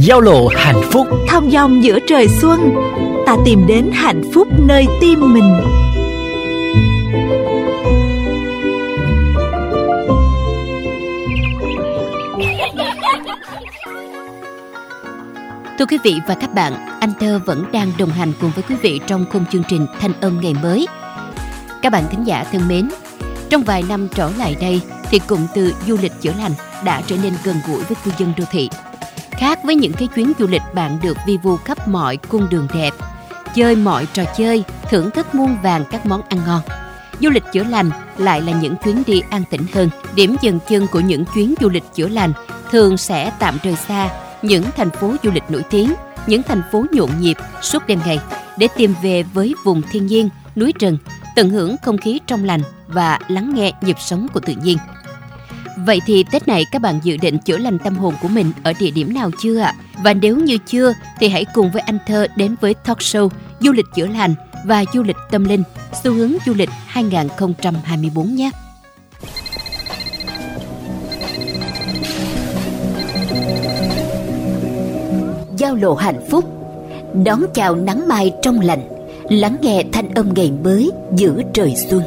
Giao lộ hạnh phúc Thong dong giữa trời xuân Ta tìm đến hạnh phúc nơi tim mình Thưa quý vị và các bạn, anh Thơ vẫn đang đồng hành cùng với quý vị trong khung chương trình Thanh âm ngày mới. Các bạn thính giả thân mến, trong vài năm trở lại đây thì cụm từ du lịch chữa lành đã trở nên gần gũi với cư dân đô thị. Khác với những cái chuyến du lịch bạn được vi vu khắp mọi cung đường đẹp, chơi mọi trò chơi, thưởng thức muôn vàng các món ăn ngon. Du lịch chữa lành lại là những chuyến đi an tĩnh hơn. Điểm dừng chân của những chuyến du lịch chữa lành thường sẽ tạm rời xa những thành phố du lịch nổi tiếng, những thành phố nhộn nhịp suốt đêm ngày để tìm về với vùng thiên nhiên, núi rừng, tận hưởng không khí trong lành và lắng nghe nhịp sống của tự nhiên. Vậy thì Tết này các bạn dự định chữa lành tâm hồn của mình ở địa điểm nào chưa ạ? Và nếu như chưa thì hãy cùng với anh Thơ đến với talk show Du lịch chữa lành và du lịch tâm linh, xu hướng du lịch 2024 nhé. Giao lộ hạnh phúc Đón chào nắng mai trong lành Lắng nghe thanh âm ngày mới giữa trời xuân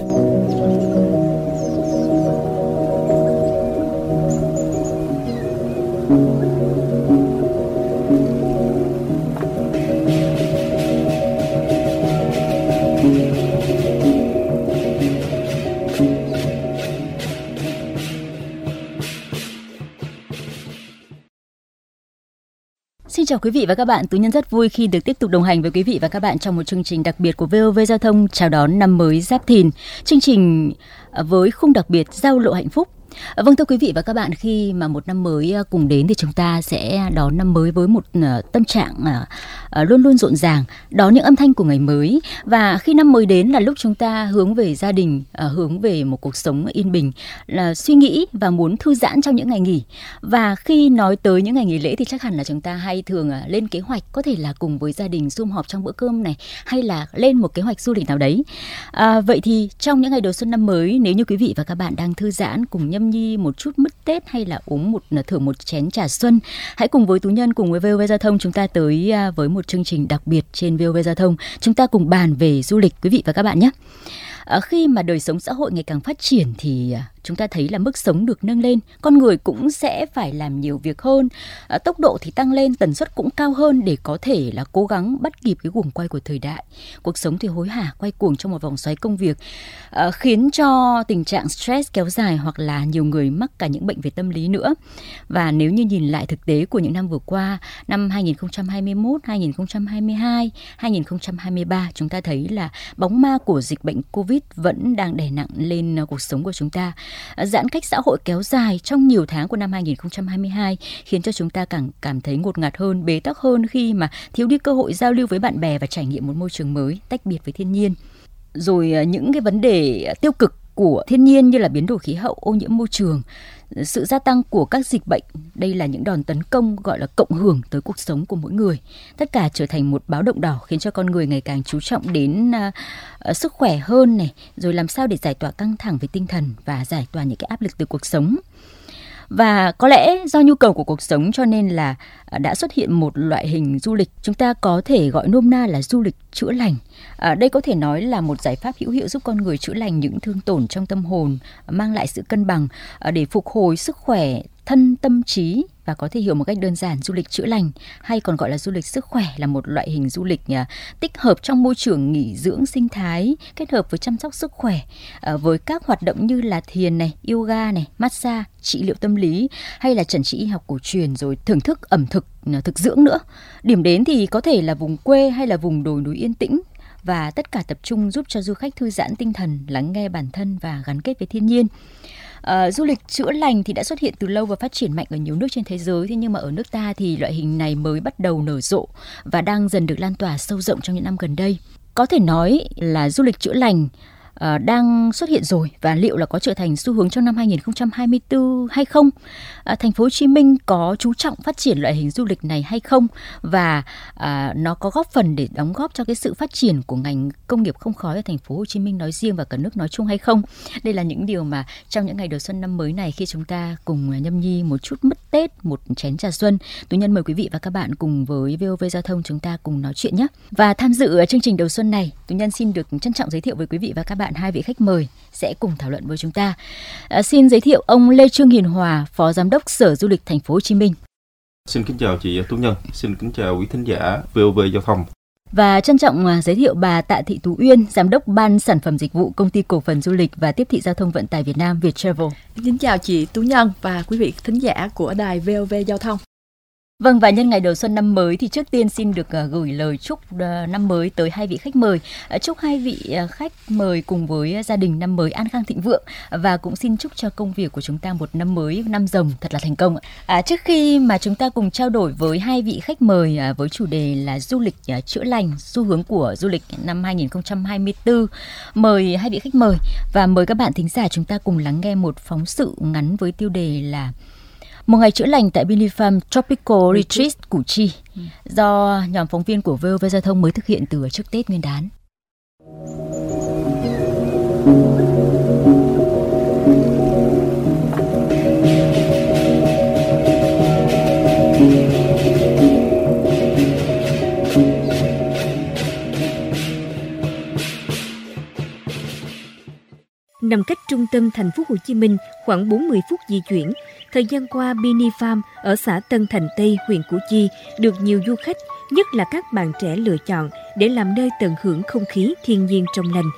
Xin chào quý vị và các bạn, Tú Nhân rất vui khi được tiếp tục đồng hành với quý vị và các bạn trong một chương trình đặc biệt của VOV Giao thông chào đón năm mới Giáp Thìn. Chương trình à, với khung đặc biệt Giao lộ hạnh phúc Ờ, vâng thưa quý vị và các bạn, khi mà một năm mới ờ, cùng đến thì chúng ta sẽ đón năm mới với một ờ, tâm trạng luôn luôn rộn ràng, đón những âm thanh của ngày mới và khi năm mới đến là lúc chúng ta hướng về gia đình, hướng về một cuộc sống yên bình, là suy nghĩ và muốn thư giãn trong những ngày nghỉ. Và khi nói tới những ngày nghỉ lễ thì chắc hẳn là chúng ta hay thường lên kế hoạch có thể là cùng với gia đình sum họp trong bữa cơm này hay là lên một kế hoạch du lịch nào đấy. À, vậy thì trong những ngày đầu xuân năm mới nếu như quý vị và các bạn đang thư giãn cùng nhau nhâm nhi một chút mứt tết hay là uống một thưởng một chén trà xuân. Hãy cùng với tú nhân cùng với vov giao thông chúng ta tới à, với một chương trình đặc biệt trên vov giao thông. Chúng ta cùng bàn về du lịch quý vị và các bạn nhé. À, khi mà đời sống xã hội ngày càng phát triển thì à, chúng ta thấy là mức sống được nâng lên con người cũng sẽ phải làm nhiều việc hơn. À, tốc độ thì tăng lên tần suất cũng cao hơn để có thể là cố gắng bắt kịp cái guồng quay của thời đại. Cuộc sống thì hối hả quay cuồng trong một vòng xoáy công việc à, khiến cho tình trạng stress kéo dài hoặc là nhiều người mắc cả những bệnh về tâm lý nữa. Và nếu như nhìn lại thực tế của những năm vừa qua năm 2021 2022 2023 chúng ta thấy là bóng ma của dịch bệnh covid vẫn đang đè nặng lên à, cuộc sống của chúng ta. Ờ, giãn cách xã hội kéo dài trong nhiều tháng của năm 2022 khiến cho chúng ta càng cảm thấy ngột ngạt hơn, bế tắc hơn khi mà thiếu đi cơ hội giao lưu với bạn bè và trải nghiệm một môi trường mới, tách biệt với thiên nhiên. Rồi ờ, những cái vấn đề tiêu cực của thiên nhiên như là biến đổi khí hậu, ô nhiễm môi trường, sự gia tăng của các dịch bệnh, đây là những đòn tấn công gọi là cộng hưởng tới cuộc sống của mỗi người. Tất cả trở thành một báo động đỏ khiến cho con người ngày càng chú trọng đến uh, uh, sức khỏe hơn này, rồi làm sao để giải tỏa căng thẳng về tinh thần và giải tỏa những cái áp lực từ cuộc sống. Và có lẽ do nhu cầu của cuộc sống cho nên là à, đã xuất hiện một loại hình du lịch. Chúng ta có thể gọi nôm na là du lịch chữa lành à, đây có thể nói là một giải pháp hữu hiệu giúp con người chữa lành những thương tổn trong tâm hồn mang lại sự cân bằng à, để phục hồi sức khỏe thân tâm trí và có thể hiểu một cách đơn giản du lịch chữa lành hay còn gọi là du lịch sức khỏe là một loại hình du lịch uh, tích hợp trong môi trường nghỉ dưỡng sinh thái kết hợp với chăm sóc sức khỏe à, với các hoạt động như là thiền này, yoga này, massage, trị liệu tâm lý hay là trần trị y học cổ truyền rồi thưởng thức ẩm thực thực dưỡng nữa. Điểm đến thì có thể là vùng quê hay là vùng đồi núi yên tĩnh và tất cả tập trung giúp cho du khách thư giãn tinh thần, lắng nghe bản thân và gắn kết với thiên nhiên. À, du lịch chữa lành thì đã xuất hiện từ lâu và phát triển mạnh ở nhiều nước trên thế giới thế nhưng mà ở nước ta thì loại hình này mới bắt đầu nở rộ và đang dần được lan tỏa sâu rộng trong những năm gần đây có thể nói là du lịch chữa lành uh, đang xuất hiện rồi và liệu là có trở thành xu hướng trong năm 2024 hay không? Uh, thành phố Hồ Chí Minh có chú trọng phát triển loại hình du lịch này hay không và uh, nó có góp phần để đóng góp cho cái sự phát triển của ngành công nghiệp không khói ở thành phố Hồ Chí Minh nói riêng và cả nước nói chung hay không? Đây là những điều mà trong những ngày đầu xuân năm mới này khi chúng ta cùng nhâm nhi một chút mất Tết, một chén trà xuân, Tú Nhân mời quý vị và các bạn cùng với VOV Giao thông chúng ta cùng nói chuyện nhé. Và tham dự chương trình đầu xuân này, Tú Nhân xin được trân trọng giới thiệu với quý vị và các bạn hai vị khách mời sẽ cùng thảo luận với chúng ta. À, xin giới thiệu ông Lê Trương Hiền Hòa, Phó Giám đốc Sở Du lịch Thành phố Hồ Chí Minh. Xin kính chào chị Tú Nhân, xin kính chào quý thính giả VOV Giao thông. Và trân trọng à, giới thiệu bà Tạ Thị Tú Uyên, Giám đốc Ban Sản phẩm Dịch vụ Công ty Cổ phần Du lịch và Tiếp thị Giao thông Vận tải Việt Nam Viettravel. Xin chào chị Tú Nhân và quý vị thính giả của đài VOV Giao thông. Vâng và nhân ngày đầu xuân năm mới thì trước tiên xin được à, gửi lời chúc à, năm mới tới hai vị khách mời. À, chúc hai vị khách mời cùng với gia đình năm mới an khang thịnh vượng và cũng xin chúc cho công việc của chúng ta một năm mới năm rồng thật là thành công. À, trước khi mà chúng ta cùng trao đổi với hai vị khách mời với chủ đề là du lịch chữa lành, xu hướng của du lịch năm 2024, mời hai vị khách mời và mời các bạn thính giả chúng ta cùng lắng nghe một phóng sự ngắn với tiêu đề là một ngày chữa lành tại Billy Farm Tropical Retreat Củ Chi do nhóm phóng viên của VOV Giao thông mới thực hiện từ trước Tết Nguyên đán. nằm cách trung tâm thành phố Hồ Chí Minh khoảng 40 phút di chuyển. Thời gian qua, Bini Farm ở xã Tân Thành Tây, huyện Củ Chi được nhiều du khách, nhất là các bạn trẻ lựa chọn để làm nơi tận hưởng không khí thiên nhiên trong lành.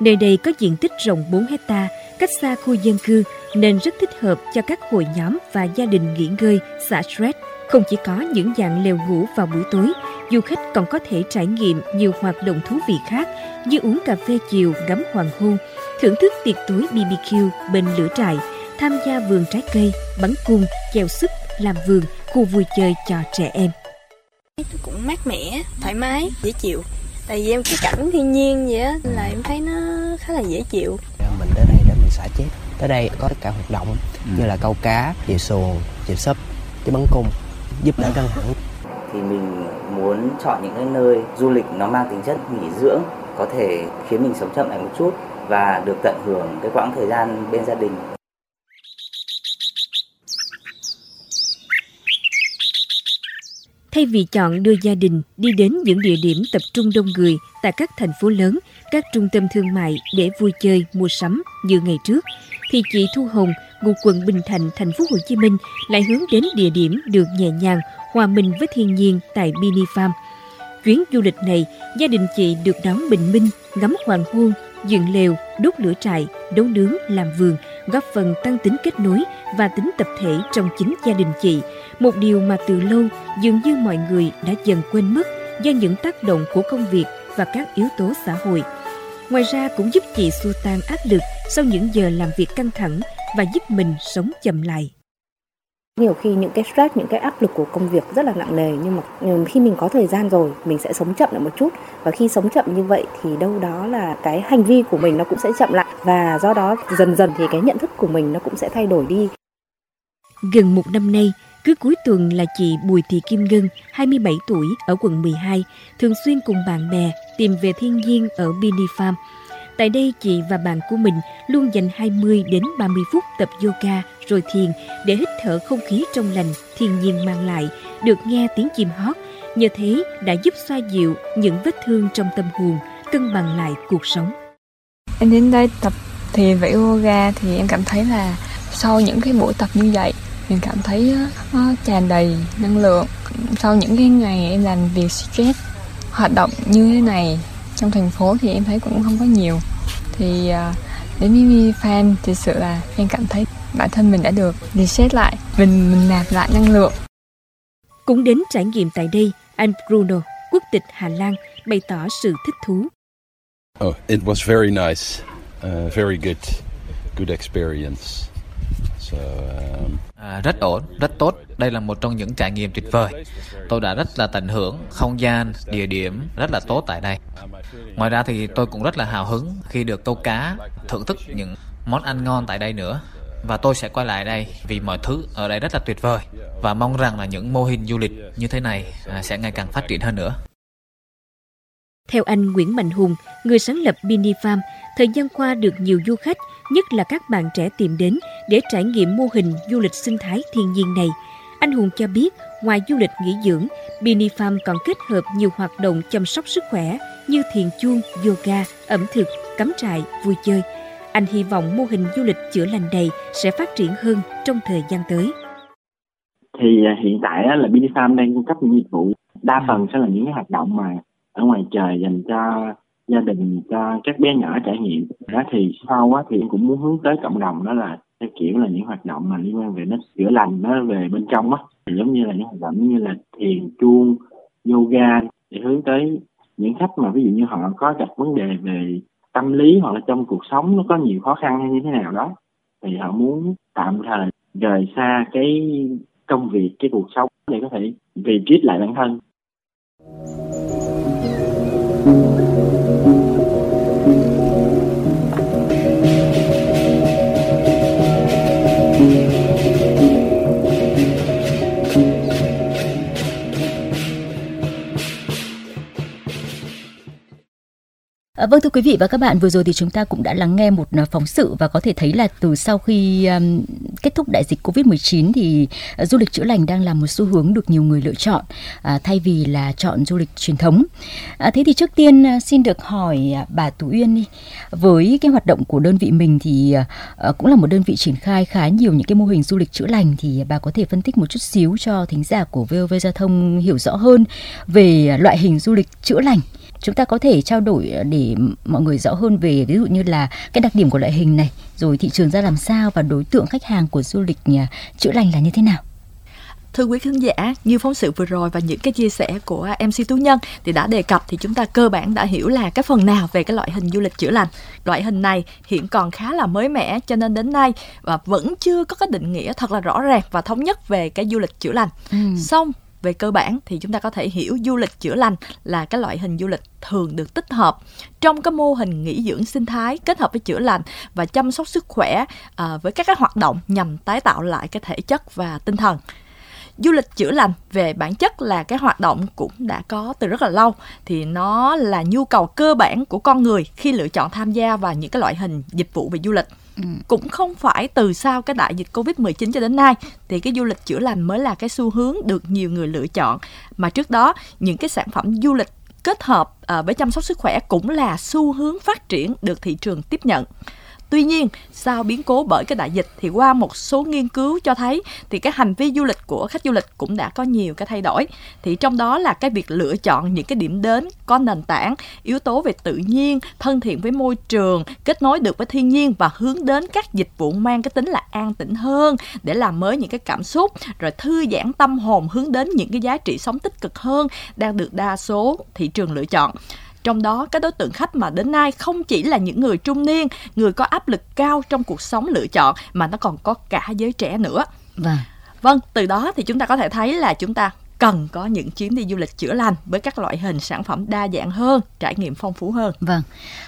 Nơi đây có diện tích rộng 4 hecta, cách xa khu dân cư nên rất thích hợp cho các hội nhóm và gia đình nghỉ ngơi, xả stress. Không chỉ có những dạng lều ngủ vào buổi tối, du khách còn có thể trải nghiệm nhiều hoạt động thú vị khác như uống cà phê chiều ngắm hoàng hôn, thưởng thức tiệc tối BBQ bên lửa trại, tham gia vườn trái cây, bắn cung, chèo súp, làm vườn, khu vui chơi cho trẻ em. Cũng mát mẻ, thoải mái, dễ chịu. Tại vì em cái cảnh thiên nhiên vậy á, là em thấy nó khá là dễ chịu. Mình tới đây để mình xả chết. Tới đây có tất cả hoạt động ừ. như là câu cá, chèo xuồng, chèo súp, cái bắn cung, giúp đỡ căng thẳng. Thì mình muốn chọn những cái nơi du lịch nó mang tính chất nghỉ dưỡng có thể khiến mình sống chậm lại một chút và được tận hưởng cái quãng thời gian bên gia đình. Thay vì chọn đưa gia đình đi đến những địa điểm tập trung đông người tại các thành phố lớn, các trung tâm thương mại để vui chơi, mua sắm như ngày trước, thì chị Thu Hồng, ngụ quận Bình Thạnh, thành phố Hồ Chí Minh lại hướng đến địa điểm được nhẹ nhàng, hòa mình với thiên nhiên tại Bini Farm. Chuyến du lịch này, gia đình chị được đón bình minh, ngắm hoàng hôn, dựng lều, đốt lửa trại, nấu nướng, làm vườn, góp phần tăng tính kết nối và tính tập thể trong chính gia đình chị. Một điều mà từ lâu dường như mọi người đã dần quên mất do những tác động của công việc và các yếu tố xã hội. Ngoài ra cũng giúp chị xua tan áp lực sau những giờ làm việc căng thẳng và giúp mình sống chậm lại. Nhiều khi những cái stress những cái áp lực của công việc rất là nặng nề nhưng mà ừ, khi mình có thời gian rồi mình sẽ sống chậm lại một chút. Và khi sống chậm như vậy thì đâu đó là cái hành vi của mình nó cũng sẽ chậm lại. Và do đó dần dần thì cái nhận thức của mình nó cũng sẽ thay đổi đi. Gần một năm nay cứ cuối tuần là chị Bùi Thị Kim Ngân, 27 tuổi, ở quận 12, thường xuyên cùng bạn bè tìm về thiên nhiên ở Bini Farm – Tại đây chị và bạn của mình luôn dành 20 đến 30 phút tập yoga rồi thiền để hít thở không khí trong lành thiên nhiên mang lại, được nghe tiếng chim hót. Nhờ thế đã giúp xoa dịu những vết thương trong tâm hồn, cân bằng lại cuộc sống. Em đến đây tập thiền và yoga thì em cảm thấy là sau những cái buổi tập như vậy mình cảm thấy nó tràn đầy năng lượng. Sau những cái ngày em làm việc stress hoạt động như thế này trong thành phố thì em thấy cũng không có nhiều. Thì uh, đến Mimi Fan thực sự là em cảm thấy bản thân mình đã được reset lại mình mình nạp lại năng lượng. Cũng đến trải nghiệm tại đây anh Bruno quốc tịch Hà Lan bày tỏ sự thích thú. Oh, it was very nice, uh, very good, good experience. So, um... À, rất ổn, rất tốt. Đây là một trong những trải nghiệm tuyệt vời. Tôi đã rất là tận hưởng không gian, địa điểm rất là tốt tại đây. Ngoài ra thì tôi cũng rất là hào hứng khi được câu cá, thưởng thức những món ăn ngon tại đây nữa. Và tôi sẽ quay lại đây vì mọi thứ ở đây rất là tuyệt vời và mong rằng là những mô hình du lịch như thế này à, sẽ ngày càng phát triển hơn nữa. Theo anh Nguyễn Mạnh Hùng, người sáng lập Bini Farm, thời gian qua được nhiều du khách, nhất là các bạn trẻ tìm đến để trải nghiệm mô hình du lịch sinh thái thiên nhiên này. Anh Hùng cho biết, ngoài du lịch nghỉ dưỡng, Bini Farm còn kết hợp nhiều hoạt động chăm sóc sức khỏe như thiền chuông, yoga, ẩm thực, cắm trại, vui chơi. Anh hy vọng mô hình du lịch chữa lành này sẽ phát triển hơn trong thời gian tới. Thì à, hiện tại là Bini Farm đang cung cấp những dịch vụ đa phần sẽ là những cái hoạt động mà ở ngoài trời dành cho gia đình cho các bé nhỏ trải nghiệm. Đó thì sau á thì cũng muốn hướng tới cộng đồng, đó là theo kiểu là những hoạt động mà liên quan về nó chữa lành, nó về bên trong á. Thì giống như là những hoạt động như là thiền, chuông, yoga để hướng tới những khách mà ví dụ như họ có gặp vấn đề về tâm lý hoặc là trong cuộc sống nó có nhiều khó khăn hay như thế nào đó, thì họ muốn tạm thời rời xa cái công việc, cái cuộc sống để có thể vì lại bản thân. À, vâng thưa quý vị và các bạn, vừa rồi thì chúng ta cũng đã lắng nghe một à, phóng sự và có thể thấy là từ sau khi um, kết thúc đại dịch Covid-19 thì uh, du lịch chữa lành đang là một xu hướng được nhiều người lựa chọn uh, thay vì là chọn du lịch truyền thống. À, thế thì trước tiên uh, xin được hỏi uh, bà Tú Uyên đi. Với cái hoạt động của đơn vị mình thì uh, cũng là một đơn vị triển khai khá nhiều những cái mô hình du lịch chữa lành thì bà có thể phân tích một chút xíu cho thính giả của VOV Giao thông hiểu rõ hơn về loại hình du lịch chữa lành chúng ta có thể trao đổi để mọi người rõ hơn về ví dụ như là cái đặc điểm của loại hình này rồi thị trường ra làm sao và đối tượng khách hàng của du lịch nhà chữa lành là như thế nào? Thưa quý khán giả như phóng sự vừa rồi và những cái chia sẻ của mc tú nhân thì đã đề cập thì chúng ta cơ bản đã hiểu là cái phần nào về cái loại hình du lịch chữa lành. Loại hình này hiện còn khá là mới mẻ cho nên đến nay và vẫn chưa có cái định nghĩa thật là rõ ràng và thống nhất về cái du lịch chữa lành. Ừ. xong về cơ bản thì chúng ta có thể hiểu du lịch chữa lành là cái loại hình du lịch thường được tích hợp trong cái mô hình nghỉ dưỡng sinh thái kết hợp với chữa lành và chăm sóc sức khỏe à, với các cái hoạt động nhằm tái tạo lại cái thể chất và tinh thần du lịch chữa lành về bản chất là cái hoạt động cũng đã có từ rất là lâu thì nó là nhu cầu cơ bản của con người khi lựa chọn tham gia vào những cái loại hình dịch vụ về du lịch Ừ. cũng không phải từ sau cái đại dịch Covid-19 cho đến nay thì cái du lịch chữa lành mới là cái xu hướng được nhiều người lựa chọn mà trước đó những cái sản phẩm du lịch kết hợp uh, với chăm sóc sức khỏe cũng là xu hướng phát triển được thị trường tiếp nhận. Tuy nhiên, sau biến cố bởi cái đại dịch thì qua một số nghiên cứu cho thấy thì cái hành vi du lịch của khách du lịch cũng đã có nhiều cái thay đổi. Thì trong đó là cái việc lựa chọn những cái điểm đến có nền tảng, yếu tố về tự nhiên, thân thiện với môi trường, kết nối được với thiên nhiên và hướng đến các dịch vụ mang cái tính là an tĩnh hơn để làm mới những cái cảm xúc rồi thư giãn tâm hồn hướng đến những cái giá trị sống tích cực hơn đang được đa số thị trường lựa chọn. Trong đó, các đối tượng khách mà đến nay không chỉ là những người trung niên, người có áp lực cao trong cuộc sống lựa chọn mà nó còn có cả giới trẻ nữa. Vâng. Vâng, từ đó thì chúng ta có thể thấy là chúng ta cần có những chuyến đi du lịch chữa lành với các loại hình sản phẩm đa dạng hơn, trải nghiệm phong phú hơn. Vâng,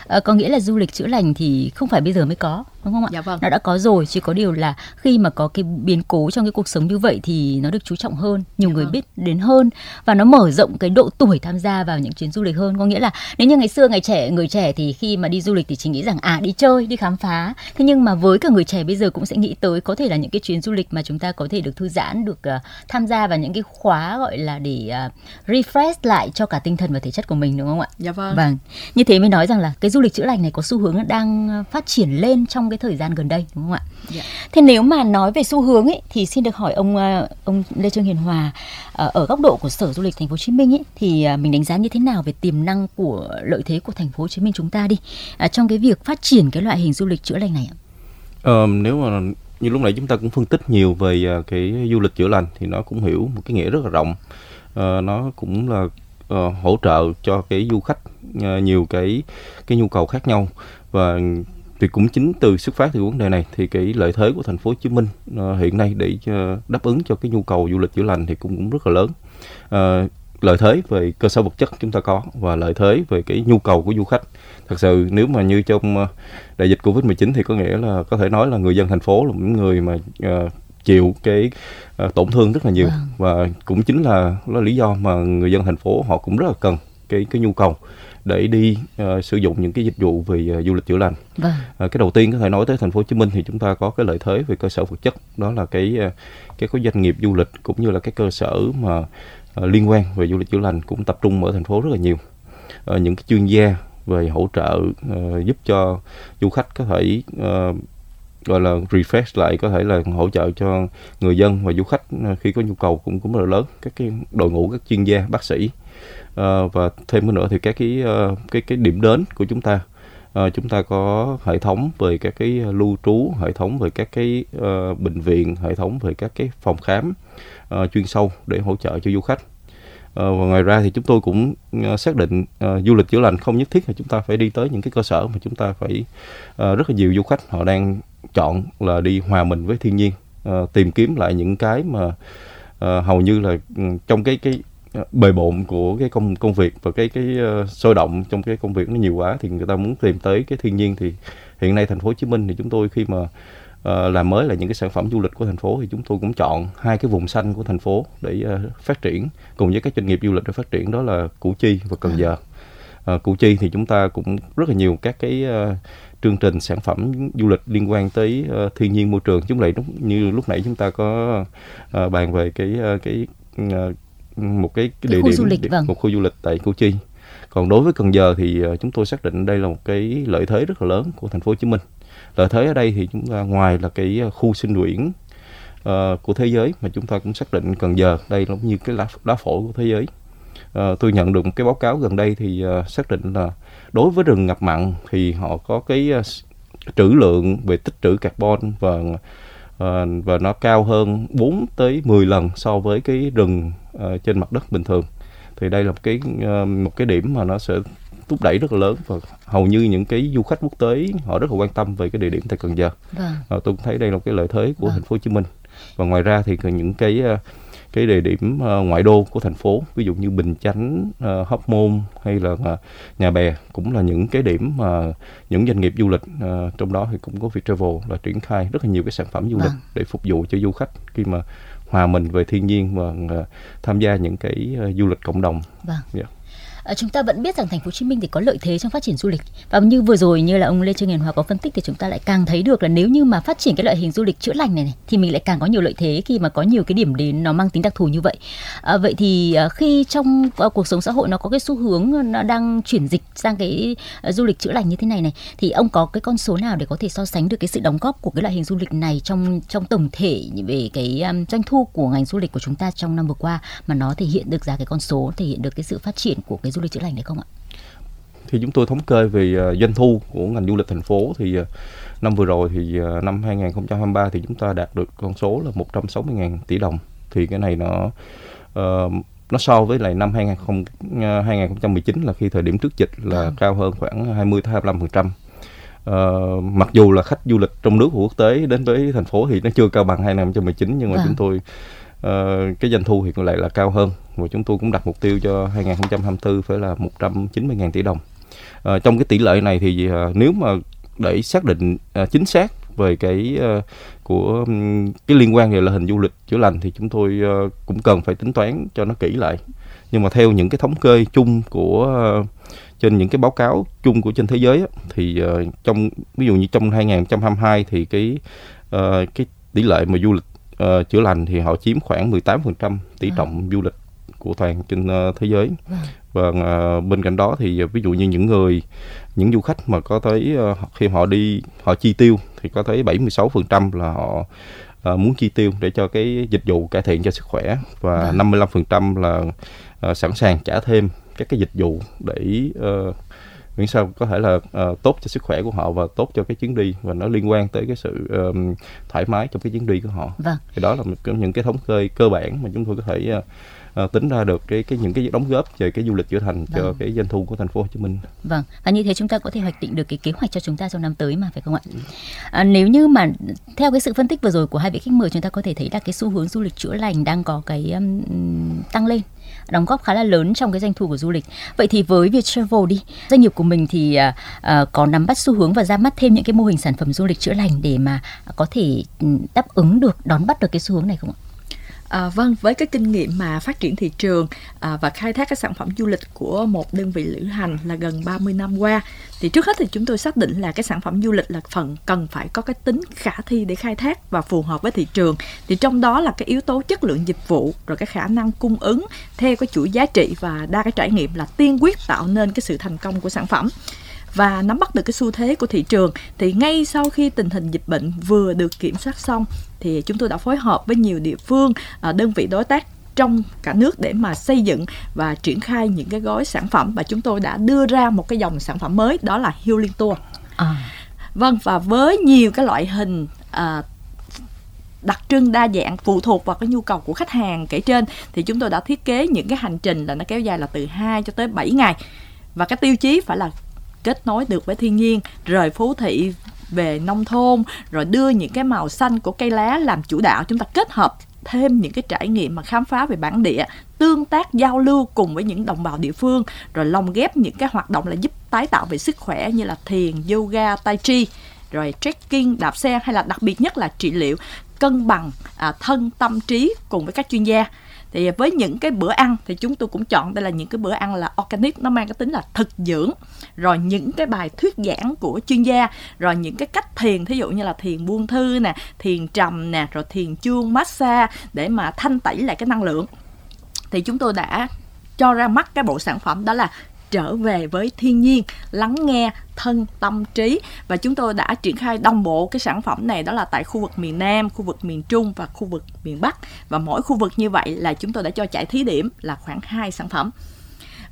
à, có nghĩa là du lịch chữa lành thì không phải bây giờ mới có, đúng không ạ? Dạ vâng. Nó đã có rồi, chỉ có điều là khi mà có cái biến cố trong cái cuộc sống như vậy thì nó được chú trọng hơn, nhiều dạ người vâng. biết đến hơn và nó mở rộng cái độ tuổi tham gia vào những chuyến du lịch hơn. Có nghĩa là nếu như ngày xưa ngày trẻ người trẻ thì khi mà đi du lịch thì chỉ nghĩ rằng à đi chơi, đi khám phá. Thế nhưng mà với cả người trẻ bây giờ cũng sẽ nghĩ tới có thể là những cái chuyến du lịch mà chúng ta có thể được thư giãn, được uh, tham gia vào những cái khóa gọi là để uh, refresh lại cho cả tinh thần và thể chất của mình đúng không ạ? Dạ vâng. Vâng. Như thế mới nói rằng là cái du lịch chữa lành này có xu hướng đang phát triển lên trong cái thời gian gần đây đúng không ạ? Dạ. Thế nếu mà nói về xu hướng ấy thì xin được hỏi ông uh, ông Lê Trương Hiền Hòa uh, ở góc độ của Sở Du lịch Thành phố Hồ Chí Minh ấy thì uh, mình đánh giá như thế nào về tiềm năng của lợi thế của Thành phố Hồ Chí Minh chúng ta đi uh, trong cái việc phát triển cái loại hình du lịch chữa lành này ạ? Ờ, nếu mà như lúc nãy chúng ta cũng phân tích nhiều về cái du lịch chữa lành thì nó cũng hiểu một cái nghĩa rất là rộng uh, nó cũng là uh, hỗ trợ cho cái du khách uh, nhiều cái cái nhu cầu khác nhau và thì cũng chính từ xuất phát từ vấn đề này thì cái lợi thế của thành phố Hồ Chí Minh uh, hiện nay để uh, đáp ứng cho cái nhu cầu du lịch chữa lành thì cũng cũng rất là lớn. Uh, lợi thế về cơ sở vật chất chúng ta có và lợi thế về cái nhu cầu của du khách. Thật sự nếu mà như trong đại dịch Covid-19 thì có nghĩa là có thể nói là người dân thành phố là những người mà uh, chịu cái uh, tổn thương rất là nhiều vâng. và cũng chính là là lý do mà người dân thành phố họ cũng rất là cần cái cái nhu cầu để đi uh, sử dụng những cái dịch vụ về uh, du lịch chữa lành. Vâng. Uh, cái đầu tiên có thể nói tới thành phố Hồ Chí Minh thì chúng ta có cái lợi thế về cơ sở vật chất đó là cái uh, cái có doanh nghiệp du lịch cũng như là cái cơ sở mà uh, liên quan về du lịch chữa lành cũng tập trung ở thành phố rất là nhiều. Uh, những cái chuyên gia về hỗ trợ uh, giúp cho du khách có thể uh, gọi là refresh lại có thể là hỗ trợ cho người dân và du khách khi có nhu cầu cũng cũng rất là lớn các cái đội ngũ các chuyên gia bác sĩ uh, và thêm nữa thì các cái uh, cái cái điểm đến của chúng ta. Uh, chúng ta có hệ thống về các cái lưu trú hệ thống về các cái uh, bệnh viện hệ thống về các cái phòng khám uh, chuyên sâu để hỗ trợ cho du khách. Và ngoài ra thì chúng tôi cũng xác định uh, du lịch chữa lành không nhất thiết là chúng ta phải đi tới những cái cơ sở mà chúng ta phải uh, rất là nhiều du khách họ đang chọn là đi hòa mình với thiên nhiên uh, tìm kiếm lại những cái mà uh, hầu như là ừ, trong cái cái bề bộn của cái công công việc và cái cái uh, sôi động trong cái công việc nó nhiều quá thì người ta muốn tìm tới cái thiên nhiên thì hiện nay thành phố Hồ Chí Minh thì chúng tôi khi mà uh, làm mới là những cái sản phẩm du lịch của thành phố thì chúng tôi cũng chọn hai cái vùng xanh của thành phố để uh, phát triển cùng với các doanh nghiệp du lịch để phát triển đó là Củ Chi và Cần Giờ. Uh, Củ Chi thì chúng ta cũng rất là nhiều các cái uh, chương trình sản phẩm du lịch liên quan tới uh, thiên nhiên môi trường chúng lại như lúc nãy chúng ta có uh, bàn về cái uh, cái uh, một cái, cái, cái địa điểm, du lịch, vâng. một khu du lịch tại Củ Chi. Còn đối với Cần Giờ thì uh, chúng tôi xác định đây là một cái lợi thế rất là lớn của thành phố Hồ Chí Minh. Lợi thế ở đây thì chúng ta ngoài là cái khu sinh quyển uh, của thế giới mà chúng ta cũng xác định Cần Giờ đây là như cái lá, đá phổi của thế giới. Uh, tôi nhận được một cái báo cáo gần đây thì uh, xác định là đối với rừng ngập mặn thì họ có cái uh, trữ lượng về tích trữ carbon và và nó cao hơn 4 tới 10 lần so với cái rừng uh, trên mặt đất bình thường thì đây là một cái uh, một cái điểm mà nó sẽ thúc đẩy rất là lớn và hầu như những cái du khách quốc tế họ rất là quan tâm về cái địa điểm tại Cần Giờ. Vâng. Uh, tôi cũng thấy đây là một cái lợi thế của vâng. thành phố Hồ Chí Minh. Và ngoài ra thì những cái cái địa điểm uh, ngoại đô của thành phố ví dụ như Bình Chánh, uh, Hóc Môn hay là uh, Nhà Bè cũng là những cái điểm mà những doanh nghiệp du lịch uh, trong đó thì cũng có Viettravel là triển khai rất là nhiều cái sản phẩm du lịch vâng. để phục vụ cho du khách khi mà hòa mình về thiên nhiên và uh, tham gia những cái du lịch cộng đồng. Vâng. Yeah. À, chúng ta vẫn biết rằng thành phố Hồ Chí Minh thì có lợi thế trong phát triển du lịch và như vừa rồi như là ông Lê Trương Hiền Hòa có phân tích thì chúng ta lại càng thấy được là nếu như mà phát triển cái loại hình du lịch chữa lành này, này thì mình lại càng có nhiều lợi thế khi mà có nhiều cái điểm đến nó mang tính đặc thù như vậy. À, vậy thì à, khi trong à, cuộc sống xã hội nó có cái xu hướng nó đang chuyển dịch sang cái à, du lịch chữa lành như thế này này thì ông có cái con số nào để có thể so sánh được cái sự đóng góp của cái loại hình du lịch này trong trong tổng thể về cái um, doanh thu của ngành du lịch của chúng ta trong năm vừa qua mà nó thể hiện được ra cái con số thể hiện được cái sự phát triển của cái du lịch chữa lành đấy không ạ? Thì chúng tôi thống kê về uh, doanh thu của ngành du lịch thành phố thì uh, năm vừa rồi thì uh, năm 2023 thì chúng ta đạt được con số là 160.000 tỷ đồng. Thì cái này nó uh, nó so với lại năm 20, 2019 là khi thời điểm trước dịch là à. cao hơn khoảng 20 25%. Uh, mặc dù là khách du lịch trong nước và quốc tế đến với thành phố thì nó chưa cao bằng 2019 nhưng mà à. chúng tôi uh, cái doanh thu thì còn lại là cao hơn và chúng tôi cũng đặt mục tiêu cho 2024 phải là 190.000 tỷ đồng. Uh, trong cái tỷ lệ này thì uh, nếu mà để xác định uh, chính xác về cái uh, của um, cái liên quan về là hình du lịch chữa lành thì chúng tôi uh, cũng cần phải tính toán cho nó kỹ lại. Nhưng mà theo những cái thống kê chung của uh, trên những cái báo cáo chung của trên thế giới á, thì uh, trong ví dụ như trong 2022 thì cái uh, cái tỷ lệ mà du lịch uh, chữa lành thì họ chiếm khoảng 18% tỷ à. trọng du lịch của toàn trên uh, thế giới vâng. và uh, bên cạnh đó thì ví dụ như những người những du khách mà có tới uh, khi họ đi họ chi tiêu thì có tới 76% là họ uh, muốn chi tiêu để cho cái dịch vụ cải thiện cho sức khỏe và vâng. 55% là uh, sẵn sàng trả thêm các cái dịch vụ để uh, miễn sao có thể là uh, tốt cho sức khỏe của họ và tốt cho cái chuyến đi và nó liên quan tới cái sự um, thoải mái trong cái chuyến đi của họ vâng. thì đó là một những cái thống kê cơ bản mà chúng tôi có thể uh, uh, tính ra được cái cái những cái đóng góp về cái du lịch chữa thành vâng. cho cái doanh thu của thành phố Hồ Chí Minh. Vâng, và như thế chúng ta có thể hoạch định được cái kế hoạch cho chúng ta trong năm tới mà phải không ạ? À, nếu như mà theo cái sự phân tích vừa rồi của hai vị khách mời chúng ta có thể thấy là cái xu hướng du lịch chữa lành đang có cái um, tăng lên đóng góp khá là lớn trong cái doanh thu của du lịch. Vậy thì với việc travel đi, doanh nghiệp của mình thì uh, có nắm bắt xu hướng và ra mắt thêm những cái mô hình sản phẩm du lịch chữa lành để mà có thể ừ, đáp ứng được đón bắt được cái xu hướng này không ạ? À, vâng, với cái kinh nghiệm mà phát triển thị trường à, và khai thác các sản phẩm du lịch của một đơn vị lữ hành là gần 30 năm qua thì trước hết thì chúng tôi xác định là cái sản phẩm du lịch là phần cần phải có cái tính khả thi để khai thác và phù hợp với thị trường. Thì trong đó là cái yếu tố chất lượng dịch vụ rồi cái khả năng cung ứng theo cái chuỗi giá trị và đa cái trải nghiệm là tiên quyết tạo nên cái sự thành công của sản phẩm. Và nắm bắt được cái xu thế của thị trường thì ngay sau khi tình hình dịch bệnh vừa được kiểm soát xong thì chúng tôi đã phối hợp với nhiều địa phương à, đơn vị đối tác trong cả nước để mà xây dựng và triển khai những cái gói sản phẩm và chúng tôi đã đưa ra một cái dòng sản phẩm mới đó là Healing Tour. À. Vâng và với nhiều cái loại hình à, đặc trưng đa dạng phụ thuộc vào cái nhu cầu của khách hàng kể trên thì chúng tôi đã thiết kế những cái hành trình là nó kéo dài là từ 2 cho tới 7 ngày và cái tiêu chí phải là kết nối được với thiên nhiên rời phố thị về nông thôn rồi đưa những cái màu xanh của cây lá làm chủ đạo chúng ta kết hợp thêm những cái trải nghiệm mà khám phá về bản địa tương tác giao lưu cùng với những đồng bào địa phương rồi lồng ghép những cái hoạt động là giúp tái tạo về sức khỏe như là thiền yoga tai chi rồi trekking đạp xe hay là đặc biệt nhất là trị liệu cân bằng à, thân tâm trí cùng với các chuyên gia. Thì với những cái bữa ăn thì chúng tôi cũng chọn đây là những cái bữa ăn là organic nó mang cái tính là thực dưỡng rồi những cái bài thuyết giảng của chuyên gia rồi những cái cách thiền thí dụ như là thiền buông thư nè thiền trầm nè rồi thiền chuông massage để mà thanh tẩy lại cái năng lượng. Thì chúng tôi đã cho ra mắt cái bộ sản phẩm đó là trở về với thiên nhiên lắng nghe thân tâm trí. Và chúng tôi đã triển khai đồng bộ cái sản phẩm này đó là tại khu vực miền Nam, khu vực miền Trung và khu vực miền Bắc. Và mỗi khu vực như vậy là chúng tôi đã cho chạy thí điểm là khoảng 2 sản phẩm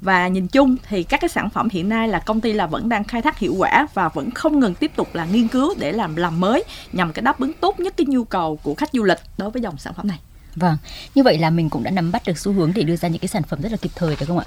và nhìn chung thì các cái sản phẩm hiện nay là công ty là vẫn đang khai thác hiệu quả và vẫn không ngừng tiếp tục là nghiên cứu để làm làm mới nhằm cái đáp ứng tốt nhất cái nhu cầu của khách du lịch đối với dòng sản phẩm này. Vâng, như vậy là mình cũng đã nắm bắt được xu hướng để đưa ra những cái sản phẩm rất là kịp thời phải không ạ?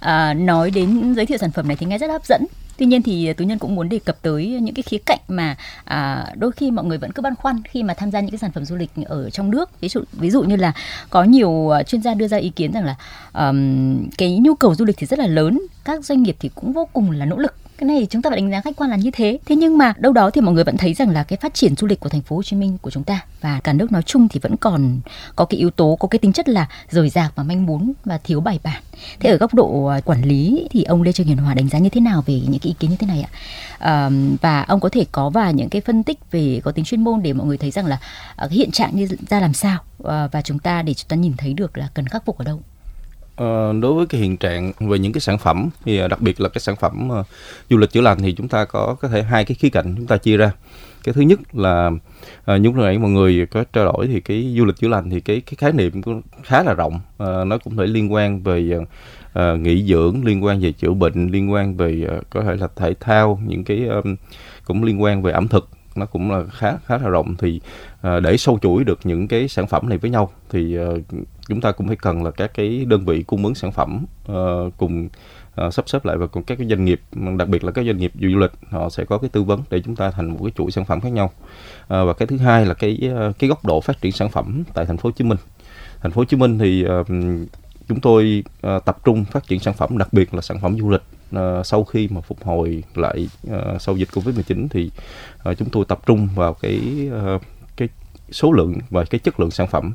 À, nói đến giới thiệu sản phẩm này thì nghe rất hấp dẫn. Tuy nhiên thì à, tú nhân cũng muốn đề cập tới những cái khía cạnh mà à, đôi khi mọi người vẫn cứ băn khoăn khi mà tham gia những cái sản phẩm du lịch ở trong nước. Ví dụ ví dụ như là có nhiều à, chuyên gia đưa ra ý kiến rằng là um, cái nhu cầu du lịch thì rất là lớn, các doanh nghiệp thì cũng vô cùng là nỗ lực cái này chúng ta phải đánh giá khách quan là như thế. Thế nhưng mà đâu đó thì mọi người vẫn thấy rằng là cái phát triển du lịch của thành phố Hồ Chí Minh của chúng ta và cả nước nói chung thì vẫn còn có cái yếu tố có cái tính chất là rời rạc và manh mún và thiếu bài bản. Thế ở góc độ à, quản lý thì ông Lê Trường Hiền Hòa đánh giá như thế nào về những cái ý kiến như thế này ạ? À, và ông có thể có vài những cái phân tích về có tính chuyên môn để mọi người thấy rằng là à, cái hiện trạng như ra làm sao à, và chúng ta để chúng ta nhìn thấy được là cần khắc phục ở đâu? Ờ, đối với cái hiện trạng về những cái sản phẩm thì ờ, đặc biệt là cái sản phẩm uh, du lịch chữa lành thì chúng ta có có thể hai cái khía cạnh chúng ta chia ra. Cái thứ nhất là như lúc nãy mọi người có trao đổi thì cái du lịch chữa lành thì cái cái khái niệm cũng khá là rộng. Nó cũng thể liên quan về nghỉ dưỡng liên quan về chữa bệnh liên quan về có thể là thể thao những cái um, cũng liên quan về ẩm thực nó cũng là khá khá là rộng. Thì uh, để sâu chuỗi được những cái sản phẩm này với nhau thì uh, chúng ta cũng phải cần là các cái đơn vị cung ứng sản phẩm uh, cùng uh, sắp xếp lại và cùng các cái doanh nghiệp đặc biệt là các doanh nghiệp du lịch họ sẽ có cái tư vấn để chúng ta thành một cái chuỗi sản phẩm khác nhau. Uh, và cái thứ hai là cái cái góc độ phát triển sản phẩm tại thành phố Hồ Chí Minh. Thành phố Hồ Chí Minh thì uh, chúng tôi uh, tập trung phát triển sản phẩm đặc biệt là sản phẩm du lịch uh, sau khi mà phục hồi lại uh, sau dịch Covid-19 thì uh, chúng tôi tập trung vào cái uh, cái số lượng và cái chất lượng sản phẩm.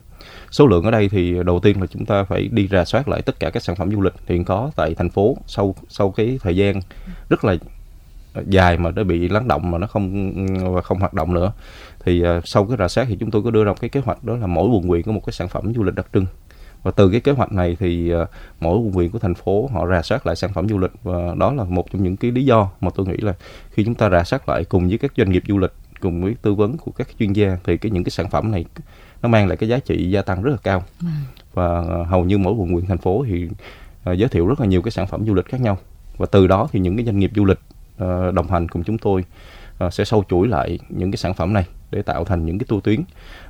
Số lượng ở đây thì đầu tiên là chúng ta phải đi rà soát lại tất cả các sản phẩm du lịch hiện có tại thành phố sau sau cái thời gian rất là dài mà nó bị lắng động mà nó không và không hoạt động nữa thì uh, sau cái rà soát thì chúng tôi có đưa ra một cái kế hoạch đó là mỗi quận huyện có một cái sản phẩm du lịch đặc trưng và từ cái kế hoạch này thì uh, mỗi quận huyện của thành phố họ rà soát lại sản phẩm du lịch và đó là một trong những cái lý do mà tôi nghĩ là khi chúng ta rà soát lại cùng với các doanh nghiệp du lịch cùng với tư vấn của các chuyên gia thì cái những cái sản phẩm này nó mang lại cái giá trị gia tăng rất là cao. Ừ. và uh, hầu như mỗi quận huyện thành phố thì uh, giới thiệu rất là nhiều cái sản phẩm du lịch khác nhau. Và từ đó thì những cái doanh nghiệp du lịch đồng hành cùng chúng tôi sẽ sâu chuỗi lại những cái sản phẩm này để tạo thành những cái tour tuyến.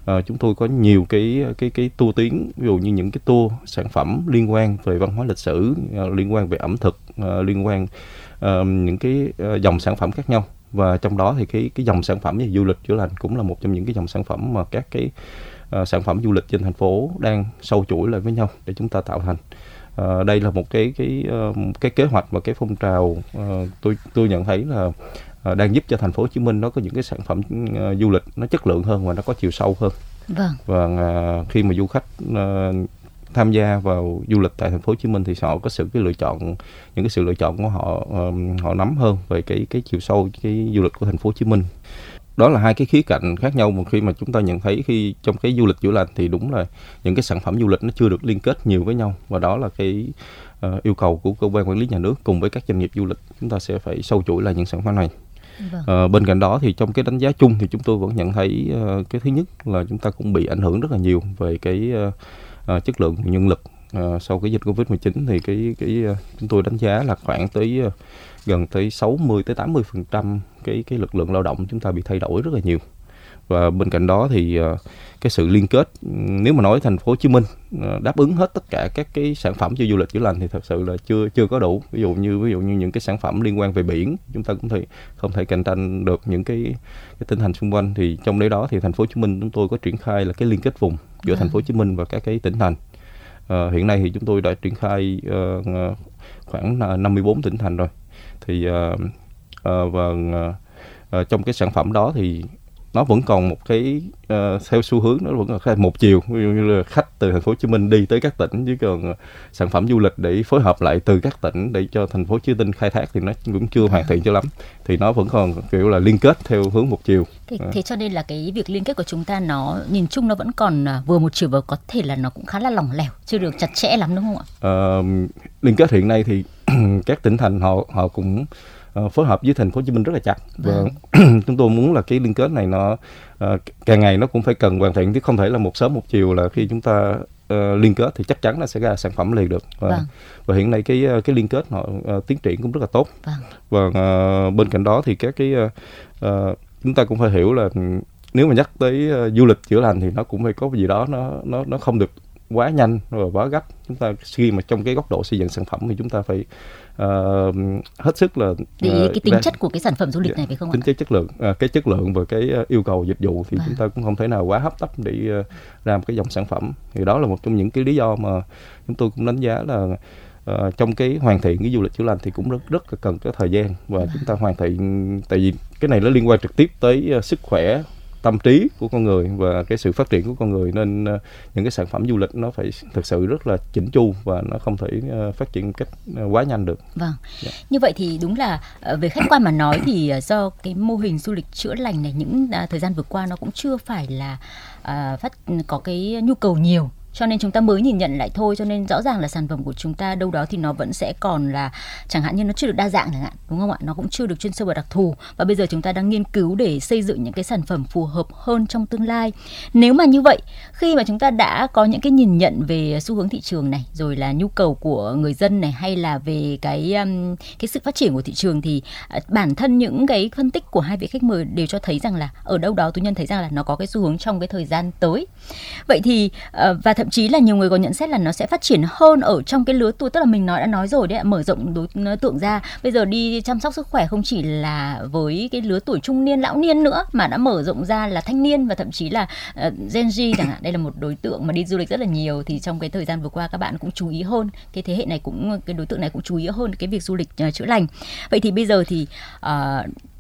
À, chúng tôi có nhiều cái cái cái tour tuyến ví dụ như những cái tour sản phẩm liên quan về văn hóa lịch sử ờ, liên quan về ẩm thực ờ, liên quan uh, những cái dòng sản phẩm khác nhau. Và trong đó thì cái cái dòng sản phẩm như du lịch chữa lành cũng là một trong những cái dòng sản phẩm mà các cái uh, sản phẩm du lịch trên thành phố đang sâu chuỗi lại với nhau để chúng ta tạo thành. Uh, đây là một cái cái uh, cái kế hoạch và cái phong trào uh, tôi tôi nhận thấy là đang giúp cho thành phố Hồ Chí Minh nó có những cái sản phẩm uh, du lịch nó chất lượng hơn và nó có chiều sâu hơn. Vâng. Và uh, khi mà du khách tham gia vào du lịch tại thành phố Hồ Chí Minh thì họ có sự cái lựa chọn những cái sự lựa chọn của họ họ nắm hơn về cái cái chiều sâu cái du lịch của thành phố Hồ Chí Minh đó là hai cái khía cạnh khác nhau mà khi mà chúng ta nhận thấy khi trong cái du lịch chữa lành thì đúng là những cái sản phẩm du lịch nó chưa được liên kết nhiều với nhau và đó là cái uh, yêu cầu của cơ quan quản lý nhà nước cùng với các doanh nghiệp du lịch chúng ta sẽ phải sâu chuỗi lại những sản phẩm này Vâng. Ờ, bên cạnh đó thì trong cái đánh giá chung thì chúng tôi vẫn nhận thấy uh, cái thứ nhất là chúng ta cũng bị ảnh hưởng rất là nhiều về cái uh, uh, chất lượng nhân lực uh, sau cái dịch covid 19 thì cái cái uh, chúng tôi đánh giá là khoảng tới uh, gần tới 60 tới 80 phần trăm cái cái lực lượng lao động chúng ta bị thay đổi rất là nhiều và bên cạnh đó thì uh, cái sự liên kết nếu mà nói thành phố Hồ Chí Minh uh, đáp ứng hết tất cả các cái sản phẩm cho du lịch chữa lành thì thật sự là chưa chưa có đủ. Ví dụ như ví dụ như những cái sản phẩm liên quan về biển chúng ta cũng thể không thể cạnh tranh được những cái cái tỉnh thành xung quanh. Thì trong đấy đó thì thành phố Hồ Chí Minh chúng tôi có triển khai là cái liên kết vùng giữa thành phố Hồ Chí Minh và các cái tỉnh thành. Uh, hiện nay thì chúng tôi đã triển khai uh, khoảng 54 tỉnh thành rồi. Thì uh, uh, và uh, trong cái sản phẩm đó thì nó vẫn còn một cái uh, theo xu hướng nó vẫn là một chiều ví dụ như là khách từ thành phố Hồ Chí Minh đi tới các tỉnh chứ còn uh, sản phẩm du lịch để phối hợp lại từ các tỉnh để cho thành phố Hồ Chí Minh khai thác thì nó cũng chưa hoàn thiện cho lắm thì nó vẫn còn kiểu là liên kết theo hướng một chiều thế, uh. thế cho nên là cái việc liên kết của chúng ta nó nhìn chung nó vẫn còn vừa một chiều và có thể là nó cũng khá là lỏng lẻo chưa được chặt chẽ lắm đúng không ạ? Uh, liên kết hiện nay thì các tỉnh thành họ họ cũng uh, phối hợp với thành phố Hồ Chí Minh rất là chặt và vâng. chúng tôi muốn là cái liên kết này nó uh, càng ngày nó cũng phải cần hoàn thiện chứ không thể là một sớm một chiều là khi chúng ta uh, liên kết thì chắc chắn nó sẽ ra sản phẩm liền được và, vâng. và hiện nay cái cái liên kết họ uh, tiến triển cũng rất là tốt vâng. và uh, bên cạnh đó thì các cái uh, chúng ta cũng phải hiểu là nếu mà nhắc tới uh, du lịch chữa lành thì nó cũng phải có gì đó nó nó nó không được quá nhanh và quá gấp chúng ta khi mà trong cái góc độ xây dựng sản phẩm thì chúng ta phải uh, hết sức là để ý cái tính chất của cái sản phẩm du lịch này phải không tính chất chất lượng uh, cái chất lượng và cái yêu cầu dịch vụ thì vâng. chúng ta cũng không thể nào quá hấp tấp để uh, ra một cái dòng sản phẩm thì đó là một trong những cái lý do mà chúng tôi cũng đánh giá là uh, trong cái hoàn thiện cái du lịch chữa lành thì cũng rất rất là cần cái thời gian và à. chúng ta hoàn thiện tại vì cái này nó liên quan trực tiếp tới uh, sức khỏe tâm trí của con người và cái sự phát triển của con người nên uh, những cái sản phẩm du lịch nó phải thực sự rất là chỉnh chu và nó không thể uh, phát triển một cách uh, quá nhanh được. Vâng. Yeah. Dạ. Như vậy thì đúng là về khách quan mà nói thì do cái mô hình du lịch chữa lành này những uh, thời gian vừa qua nó cũng chưa phải là uh, phát có cái nhu cầu nhiều cho nên chúng ta mới nhìn nhận lại thôi, cho nên rõ ràng là sản phẩm của chúng ta đâu đó thì nó vẫn sẽ còn là, chẳng hạn như nó chưa được đa dạng chẳng hạn, đúng không ạ? Nó cũng chưa được chuyên sâu và đặc thù. Và bây giờ chúng ta đang nghiên cứu để xây dựng những cái sản phẩm phù hợp hơn trong tương lai. Nếu mà như vậy, khi mà chúng ta đã có những cái nhìn nhận về xu hướng thị trường này, rồi là nhu cầu của người dân này, hay là về cái um, cái sự phát triển của thị trường thì à, bản thân những cái phân tích của hai vị khách mời đều cho thấy rằng là ở đâu đó, tôi nhân thấy rằng là nó có cái xu hướng trong cái thời gian tới. Vậy thì ờ, và thậm chí là nhiều người có nhận xét là nó sẽ phát triển hơn ở trong cái lứa tuổi tức là mình nói đã nói rồi đấy mở rộng đối tượng ra. Bây giờ đi chăm sóc sức khỏe không chỉ là với cái lứa tuổi trung niên lão niên nữa mà đã mở rộng ra là thanh niên và thậm chí là uh, Gen Z chẳng hạn. Đây là một đối tượng mà đi du lịch rất là nhiều thì trong cái thời gian vừa qua các bạn cũng chú ý hơn cái thế hệ này cũng cái đối tượng này cũng chú ý hơn cái việc du lịch uh, chữa lành. Vậy thì bây giờ thì uh,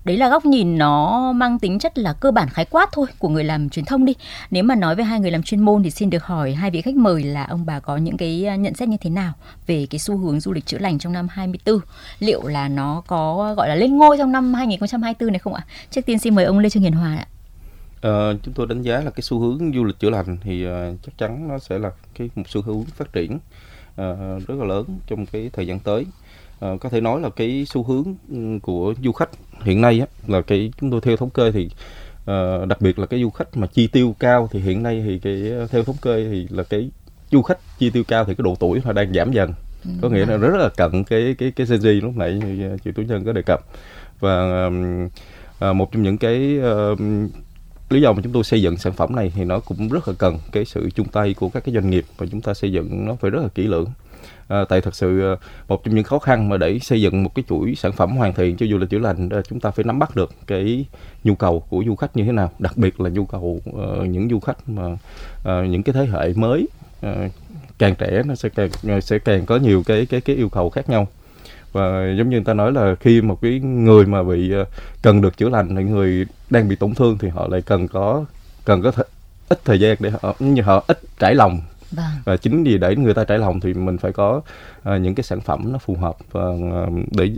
đấy là góc nhìn nó mang tính chất là cơ bản khái quát thôi của người làm truyền thông đi. Nếu mà nói về hai người làm chuyên môn thì xin được hỏi hai vị khách mời là ông bà có những cái à, nhận xét như thế nào về cái xu hướng du lịch chữa lành trong năm 24 liệu là nó có gọi là lên ngôi trong năm 2024 này không ạ? Trước tiên xin mời ông Lê Trương Hiền Hòa ạ. Uh, chúng tôi đánh giá là cái xu hướng du lịch chữa lành thì uh, chắc chắn nó sẽ là cái một xu hướng phát triển uh, rất là lớn trong cái thời gian tới uh, có thể nói là cái xu hướng ừ, của du khách hiện nay á, là cái chúng tôi theo thống kê thì uh, đặc biệt là cái du khách mà chi tiêu cao thì hiện nay thì cái theo thống kê thì là cái du khách chi tiêu cao thì cái độ tuổi nó đang giảm dần. Ừ, có nghĩa là rất là cận cái cái cái CG lúc nãy chị tú nhân có đề cập. Và uh, một trong những cái uh, lý do mà chúng tôi xây dựng sản phẩm này thì nó cũng rất là cần cái sự chung tay của các cái doanh nghiệp và chúng ta xây dựng nó phải rất là kỹ lưỡng à, tại thật sự ờ, một trong những khó khăn mà để xây dựng một cái chuỗi sản phẩm hoàn thiện cho du lịch chữa lành chúng ta phải nắm bắt được cái nhu cầu của du khách như thế nào đặc biệt là nhu cầu uh, những du khách mà uh, những cái thế hệ mới uh, càng trẻ nó sẽ càng sẽ càng có nhiều cái cái cái yêu cầu khác nhau. Và giống như người ta nói là khi một cái người mà bị cần được chữa lành thì người đang bị tổn thương thì họ lại cần có cần có th- ít thời gian để họ như họ ít trải lòng Vâng. và chính vì để người ta trải lòng thì mình phải có uh, những cái sản phẩm nó phù hợp và uh, để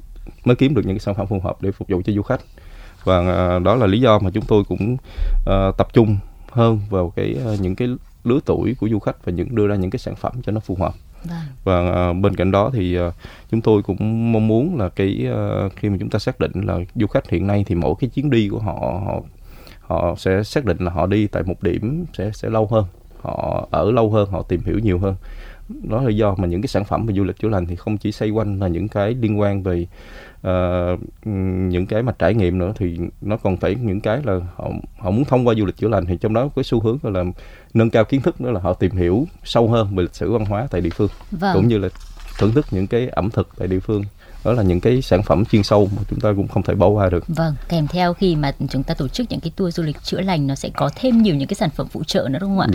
mới kiếm được những cái sản phẩm phù hợp để phục vụ cho du khách và uh, đó là lý do mà chúng tôi cũng uh, tập trung hơn vào cái uh, những cái lứa tuổi của du khách và những đưa ra những cái sản phẩm cho nó phù hợp Vâng. và uh, bên cạnh đó thì uh, chúng tôi cũng mong muốn là cái uh, khi mà chúng ta xác định là du khách hiện nay thì mỗi cái chuyến đi của họ họ họ sẽ xác định là họ đi tại một điểm sẽ sẽ lâu hơn họ ở lâu hơn họ tìm hiểu nhiều hơn đó là do mà những cái sản phẩm về du lịch chữa lành thì không chỉ xoay quanh là những cái liên quan về uh, những cái mà trải nghiệm nữa thì nó còn phải những cái là họ họ muốn thông qua du lịch chữa lành thì trong đó có xu hướng là nâng cao kiến thức nữa là họ tìm hiểu sâu hơn về lịch sử văn hóa tại địa phương vâng. cũng như là thưởng thức những cái ẩm thực tại địa phương đó là những cái sản phẩm chuyên sâu mà chúng ta cũng không thể bỏ qua được. Vâng, kèm theo khi mà chúng ta tổ chức những cái tour du lịch chữa lành nó sẽ có thêm nhiều những cái sản phẩm phụ trợ nữa đúng không ạ?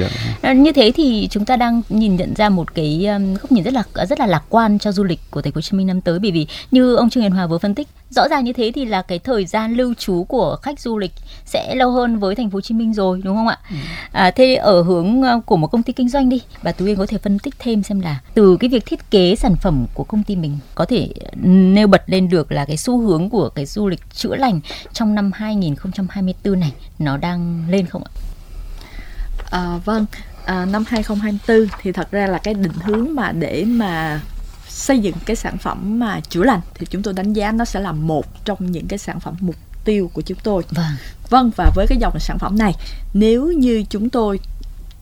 Dạ. Như thế thì chúng ta đang nhìn nhận ra một cái um, góc nhìn rất là rất là lạc quan cho du lịch của thành phố Hồ Chí Minh năm tới bởi vì như ông Trương Hiền Hòa vừa phân tích rõ ràng như thế thì là cái thời gian lưu trú của khách du lịch sẽ lâu hơn với thành phố Hồ Chí Minh rồi đúng không ạ? Ừ. À, thế ở hướng uh, của một công ty kinh doanh đi, bà Tú Yên có thể phân tích thêm xem là từ cái việc thiết kế sản phẩm của công ty mình có thể nêu bật lên được là cái xu hướng của cái du lịch chữa lành trong năm 2024 này nó đang lên không ạ? À, vâng, à, năm 2024 thì thật ra là cái định hướng mà để mà xây dựng cái sản phẩm mà chữa lành thì chúng tôi đánh giá nó sẽ là một trong những cái sản phẩm mục tiêu của chúng tôi. Vâng. Vâng và với cái dòng sản phẩm này nếu như chúng tôi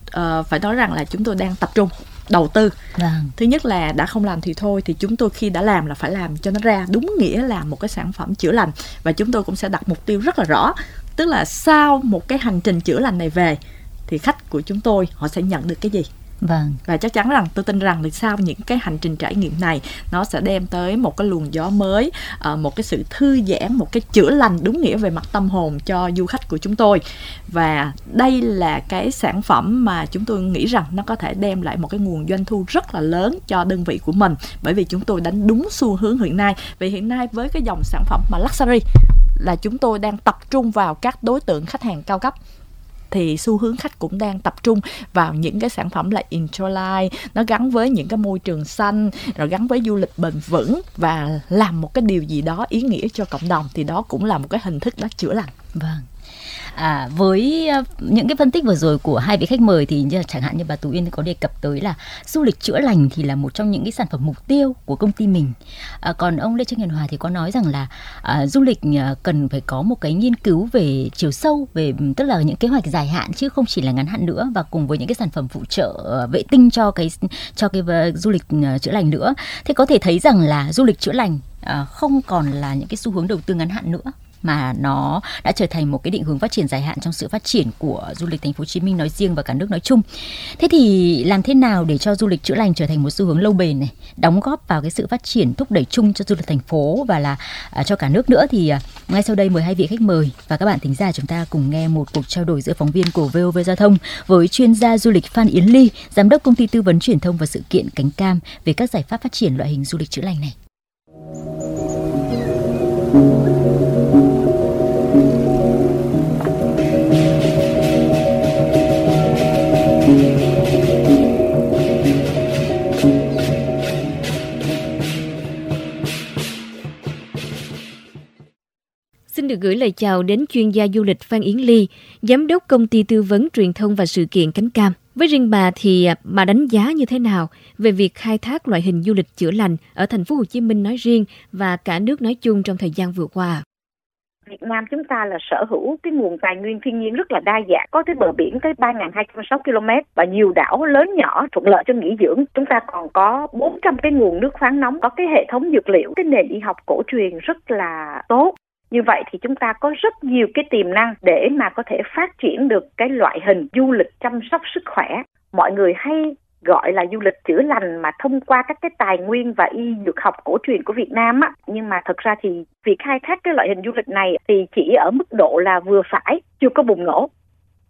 uh, phải nói rằng là chúng tôi đang tập trung đầu tư. Vâng. thứ nhất là đã không làm thì thôi thì chúng tôi khi đã làm là phải làm cho nó ra đúng nghĩa là một cái sản phẩm chữa lành và chúng tôi cũng sẽ đặt mục tiêu rất là rõ. Tức là sau một cái hành trình chữa lành này về thì khách của chúng tôi họ sẽ nhận được cái gì Vâng. Và chắc chắn rằng tôi tin rằng là sau những cái hành trình trải nghiệm này nó sẽ đem tới một cái luồng gió mới, ờ, một cái sự thư giãn, một cái chữa lành đúng nghĩa về mặt tâm hồn cho du khách của chúng tôi. Và đây là cái sản phẩm mà chúng tôi nghĩ rằng nó có thể đem lại một cái nguồn doanh thu rất là lớn cho đơn vị của mình bởi vì chúng tôi đánh đúng xu hướng hiện nay. Vì hiện nay với cái dòng sản phẩm mà luxury là chúng tôi đang tập trung vào các đối tượng khách hàng cao cấp thì xu hướng khách cũng đang tập trung vào những cái sản phẩm là enjoy nó gắn với những cái môi trường xanh, rồi gắn với du lịch bền vững và làm một cái điều gì đó ý nghĩa cho cộng đồng. Thì đó cũng là một cái hình thức đó chữa lành. Vâng. À, với ờ, những cái phân tích vừa rồi của hai vị khách mời thì như, chẳng hạn như bà Tú Yên có đề cập tới là du lịch chữa lành thì là một trong những cái sản phẩm mục tiêu của công ty mình. À, còn ông Lê Trương Hiền Hòa thì có nói rằng là à, du lịch à, cần phải có một cái nghiên cứu về chiều sâu về tức là những kế hoạch dài hạn chứ không chỉ là ngắn hạn nữa và cùng với những cái sản phẩm phụ trợ ờ, vệ tinh cho cái cho cái ờ, du lịch chữa lành nữa. Thế có thể thấy rằng là du lịch chữa lành không còn là những cái xu hướng đầu tư ngắn hạn nữa mà nó đã trở thành một cái định hướng phát triển dài hạn trong sự phát triển của du lịch thành phố Hồ Chí Minh nói riêng và cả nước nói chung. Thế thì làm thế nào để cho du lịch chữa lành trở thành một xu hướng lâu bền này, đóng góp vào cái sự phát triển thúc đẩy chung cho du lịch thành phố và là à, cho cả nước nữa thì à, ngay sau đây mời hai vị khách mời và các bạn thính giả chúng ta cùng nghe một cuộc trao đổi giữa phóng viên của VOV Giao thông với chuyên gia du lịch Phan Yến Ly, giám đốc công ty tư vấn truyền thông và sự kiện Cánh Cam về các giải pháp phát triển loại hình du lịch chữa lành này. Xin được gửi lời chào đến chuyên gia du lịch Phan Yến Ly, giám đốc công ty tư vấn truyền thông và sự kiện Cánh Cam. Với riêng bà thì à, bà đánh giá như thế nào về việc khai thác loại hình du lịch chữa lành ở thành phố Hồ Chí Minh nói riêng và cả nước nói chung trong thời gian vừa qua? Việt Nam chúng ta là sở hữu cái nguồn tài nguyên thiên nhiên rất là đa dạng, có tới bờ biển tới 3.206 km và nhiều đảo lớn nhỏ thuận lợi cho nghỉ dưỡng. Chúng ta còn có 400 cái nguồn nước khoáng nóng, có cái hệ thống dược liệu, cái nền y học cổ truyền rất là tốt như vậy thì chúng ta có rất nhiều cái tiềm năng để mà có thể phát triển được cái loại hình du lịch chăm sóc sức khỏe. Mọi người hay gọi là du lịch chữa lành mà thông qua các cái tài nguyên và y dược học cổ truyền của Việt Nam á. Nhưng mà thật ra thì việc khai thác cái loại hình du lịch này thì chỉ ở mức độ là vừa phải, chưa có bùng nổ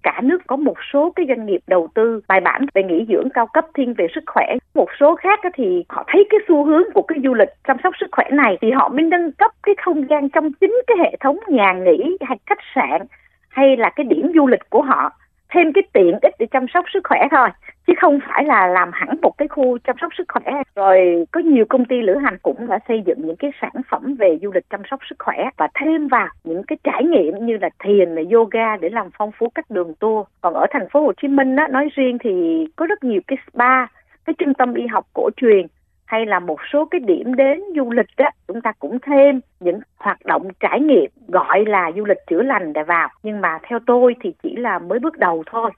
cả nước có một số cái doanh nghiệp đầu tư bài bản về nghỉ dưỡng cao cấp thiên về sức khỏe. Một số khác thì họ thấy cái xu hướng của cái du lịch chăm sóc sức khỏe này thì họ mới nâng cấp cái không gian trong chính cái hệ thống nhà nghỉ hay khách sạn hay là cái điểm du lịch của họ thêm cái tiện ích để chăm sóc sức khỏe thôi chứ không phải là làm hẳn một cái khu chăm sóc sức khỏe. Rồi có nhiều công ty lữ hành cũng đã xây dựng những cái sản phẩm về du lịch chăm sóc sức khỏe và thêm vào những cái trải nghiệm như là thiền là yoga để làm phong phú các đường tour. Còn ở thành phố Hồ Chí Minh đó, nói riêng thì có rất nhiều cái spa cái trung tâm y học cổ truyền hay là một số cái điểm đến du lịch đó chúng ta cũng thêm những hoạt động trải nghiệm gọi là du lịch chữa lành để vào nhưng mà theo tôi thì chỉ là mới bước đầu thôi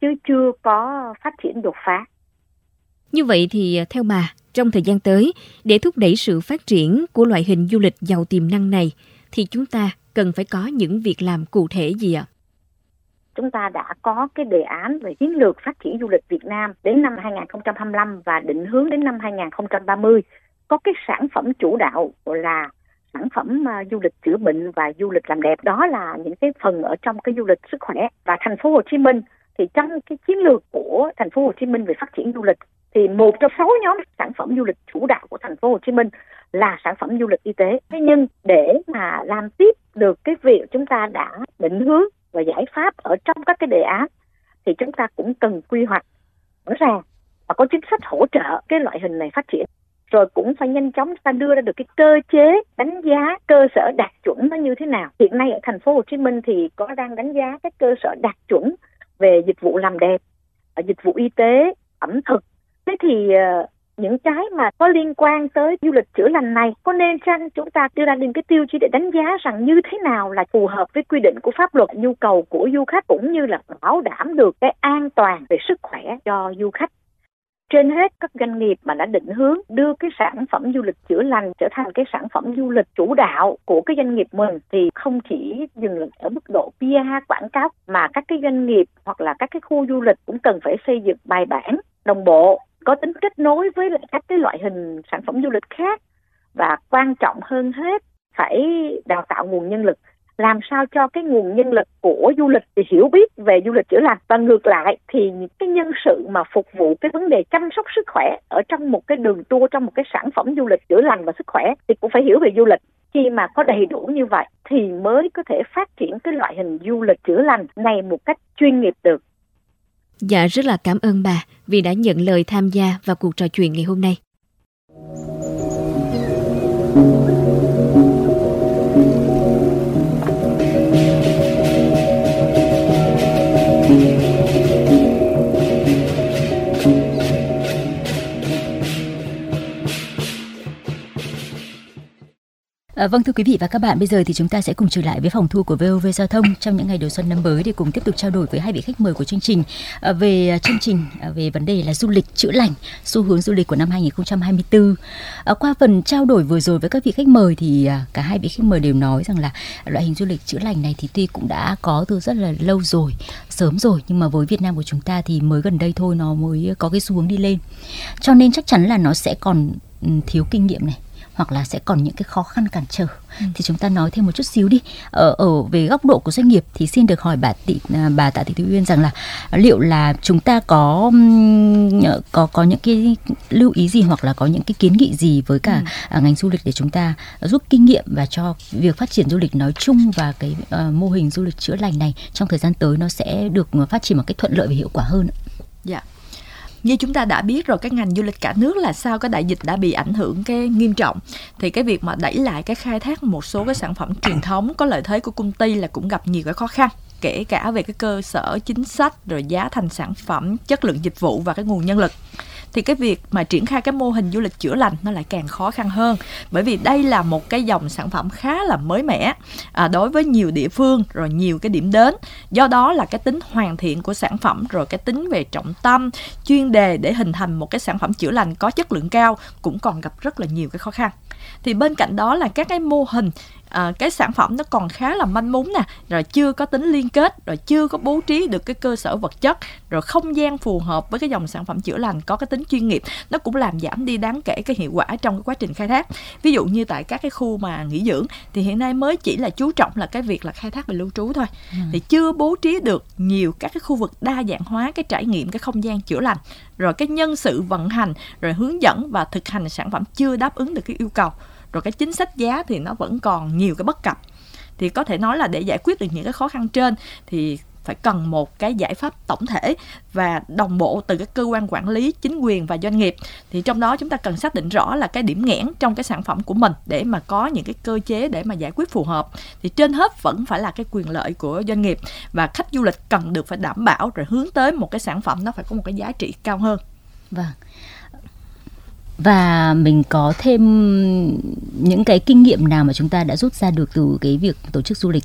chứ chưa có phát triển đột phá. Như vậy thì à, theo bà, trong thời gian tới, để thúc đẩy sự phát triển của loại hình du lịch giàu tiềm năng này, thì chúng ta cần phải có những việc làm cụ thể gì ạ? Chúng ta đã có cái đề án về chiến lược phát triển du lịch Việt Nam đến năm 2025 và định hướng đến năm 2030. Có cái sản phẩm chủ đạo là sản phẩm uh, du lịch chữa bệnh và du lịch làm đẹp đó là những cái phần ở trong cái du lịch sức khỏe và thành phố Hồ Chí Minh thì trong cái chiến lược của thành phố Hồ Chí Minh về phát triển du lịch thì một trong sáu nhóm sản phẩm du lịch chủ đạo của thành phố Hồ Chí Minh là sản phẩm du lịch y tế. Thế nhưng để mà làm tiếp được cái việc chúng ta đã định hướng và giải pháp ở trong các cái đề án thì chúng ta cũng cần quy hoạch rõ ràng và có chính sách hỗ trợ cái loại hình này phát triển. Rồi cũng phải nhanh chóng ta đưa ra được cái cơ chế đánh giá cơ sở đạt chuẩn nó như thế nào. Hiện nay ở thành phố Hồ Chí Minh thì có đang đánh giá các cơ sở đạt chuẩn về dịch vụ làm đẹp, dịch vụ y tế, ẩm thực. Thế thì ờ, những cái mà có liên quan tới du lịch chữa lành này, có nên chăng chúng ta đưa ra những cái tiêu chí để đánh giá rằng như thế nào là phù hợp với quy định của pháp luật, nhu cầu của du khách cũng như là bảo đảm được cái an toàn về sức khỏe cho du khách? Trên hết, các doanh nghiệp mà đã định hướng đưa cái sản phẩm du lịch chữa lành trở thành cái sản phẩm du lịch chủ đạo của cái doanh nghiệp mình thì không chỉ dừng ở mức độ PR quảng cáo mà các cái doanh nghiệp hoặc là các cái khu du lịch cũng cần phải xây dựng bài bản, đồng bộ có tính kết nối với lại các cái loại hình sản phẩm du lịch khác. Và quan trọng hơn hết, phải đào tạo nguồn nhân lực. Làm sao cho cái nguồn nhân lực của du lịch thì hiểu biết về du lịch chữa lành. Và ngược lại thì những cái nhân sự mà phục vụ cái vấn đề chăm sóc sức khỏe ở trong một cái đường tour, trong một cái sản phẩm du lịch chữa lành và sức khỏe thì cũng phải hiểu về du lịch. Khi mà có đầy đủ như vậy thì mới có thể phát triển cái loại hình du lịch chữa lành này một cách chuyên nghiệp được. Dạ rất là cảm ơn bà vì đã nhận lời tham gia vào cuộc trò chuyện ngày hôm nay. À, vâng thưa quý vị và các bạn, bây giờ thì chúng ta sẽ cùng trở lại với phòng thu của VOV Giao thông trong những ngày đầu xuân năm mới để cùng tiếp tục trao đổi với hai vị khách mời của chương trình à, về ờ, chương trình à, về vấn đề là du lịch chữa lành, xu hướng du lịch của năm 2024. À, qua phần trao đổi vừa rồi với các vị khách mời thì à, cả hai vị khách mời đều nói rằng là loại hình du lịch chữa lành này thì tuy cũng đã có từ rất là lâu rồi, sớm rồi nhưng mà với Việt Nam của chúng ta thì mới gần đây thôi nó mới có cái xu hướng đi lên. Cho nên chắc chắn là nó sẽ còn ừ, thiếu kinh nghiệm này hoặc là sẽ còn những cái khó khăn cản trở ừ. thì chúng ta nói thêm một chút xíu đi ở ở về góc độ của doanh nghiệp thì xin được hỏi bà tỷ à, bà tạ thị thúy uyên rằng là liệu là chúng ta có có có những cái lưu ý gì hoặc là có những cái kiến nghị gì với cả ừ. ngành du lịch để chúng ta rút kinh nghiệm và cho việc phát triển du lịch nói chung và cái uh, mô hình du lịch chữa lành này trong thời gian tới nó sẽ được phát triển một cách thuận lợi và hiệu quả hơn. Dạ. Yeah như chúng ta đã biết rồi các ngành du lịch cả nước là sao, cái đại dịch đã bị ảnh hưởng cái nghiêm trọng. Thì cái việc mà đẩy lại cái khai thác một số cái sản phẩm truyền thống, có lợi thế của công ty là cũng gặp nhiều cái khó khăn, kể cả về cái cơ sở chính sách, rồi giá thành sản phẩm, chất lượng dịch vụ và cái nguồn nhân lực thì cái việc mà triển khai cái mô hình du lịch chữa lành nó lại càng khó khăn hơn. Bởi vì đây là một cái dòng sản phẩm khá là mới mẻ à, đối với nhiều địa phương rồi nhiều cái điểm đến. Do đó là cái tính hoàn thiện của sản phẩm rồi cái tính về trọng tâm chuyên đề để hình thành một cái sản phẩm chữa lành có chất lượng cao cũng còn gặp rất là nhiều cái khó khăn. Thì bên cạnh đó là các cái mô hình à, cái sản phẩm nó còn khá là manh mún nè rồi chưa có tính liên kết rồi chưa có bố trí được cái cơ sở vật chất rồi không gian phù hợp với cái dòng sản phẩm chữa lành có cái tính chuyên nghiệp nó cũng làm giảm đi đáng kể cái hiệu quả trong cái quá trình khai thác. Ví dụ như tại các cái khu mà nghỉ dưỡng thì hiện nay mới chỉ là chú trọng là cái việc là khai thác về lưu trú thôi. Ừ. thì chưa bố trí được nhiều các cái khu vực đa dạng hóa cái trải nghiệm cái không gian chữa lành rồi cái nhân sự vận hành rồi hướng dẫn và thực hành sản phẩm chưa đáp ứng được cái yêu cầu rồi cái chính sách giá thì nó vẫn còn nhiều cái bất cập thì có thể nói là để giải quyết được những cái khó khăn trên thì phải cần một cái giải pháp tổng thể và đồng bộ từ các cơ quan quản lý, chính quyền và doanh nghiệp. Thì trong đó chúng ta cần xác định rõ là cái điểm nghẽn trong cái sản phẩm của mình để mà có những cái cơ chế để mà giải quyết phù hợp. Thì trên hết vẫn phải là cái quyền lợi của doanh nghiệp và khách du lịch cần được phải đảm bảo rồi hướng tới một cái sản phẩm nó phải có một cái giá trị cao hơn. Vâng và mình có thêm những cái kinh nghiệm nào mà chúng ta đã rút ra được từ cái việc tổ chức du lịch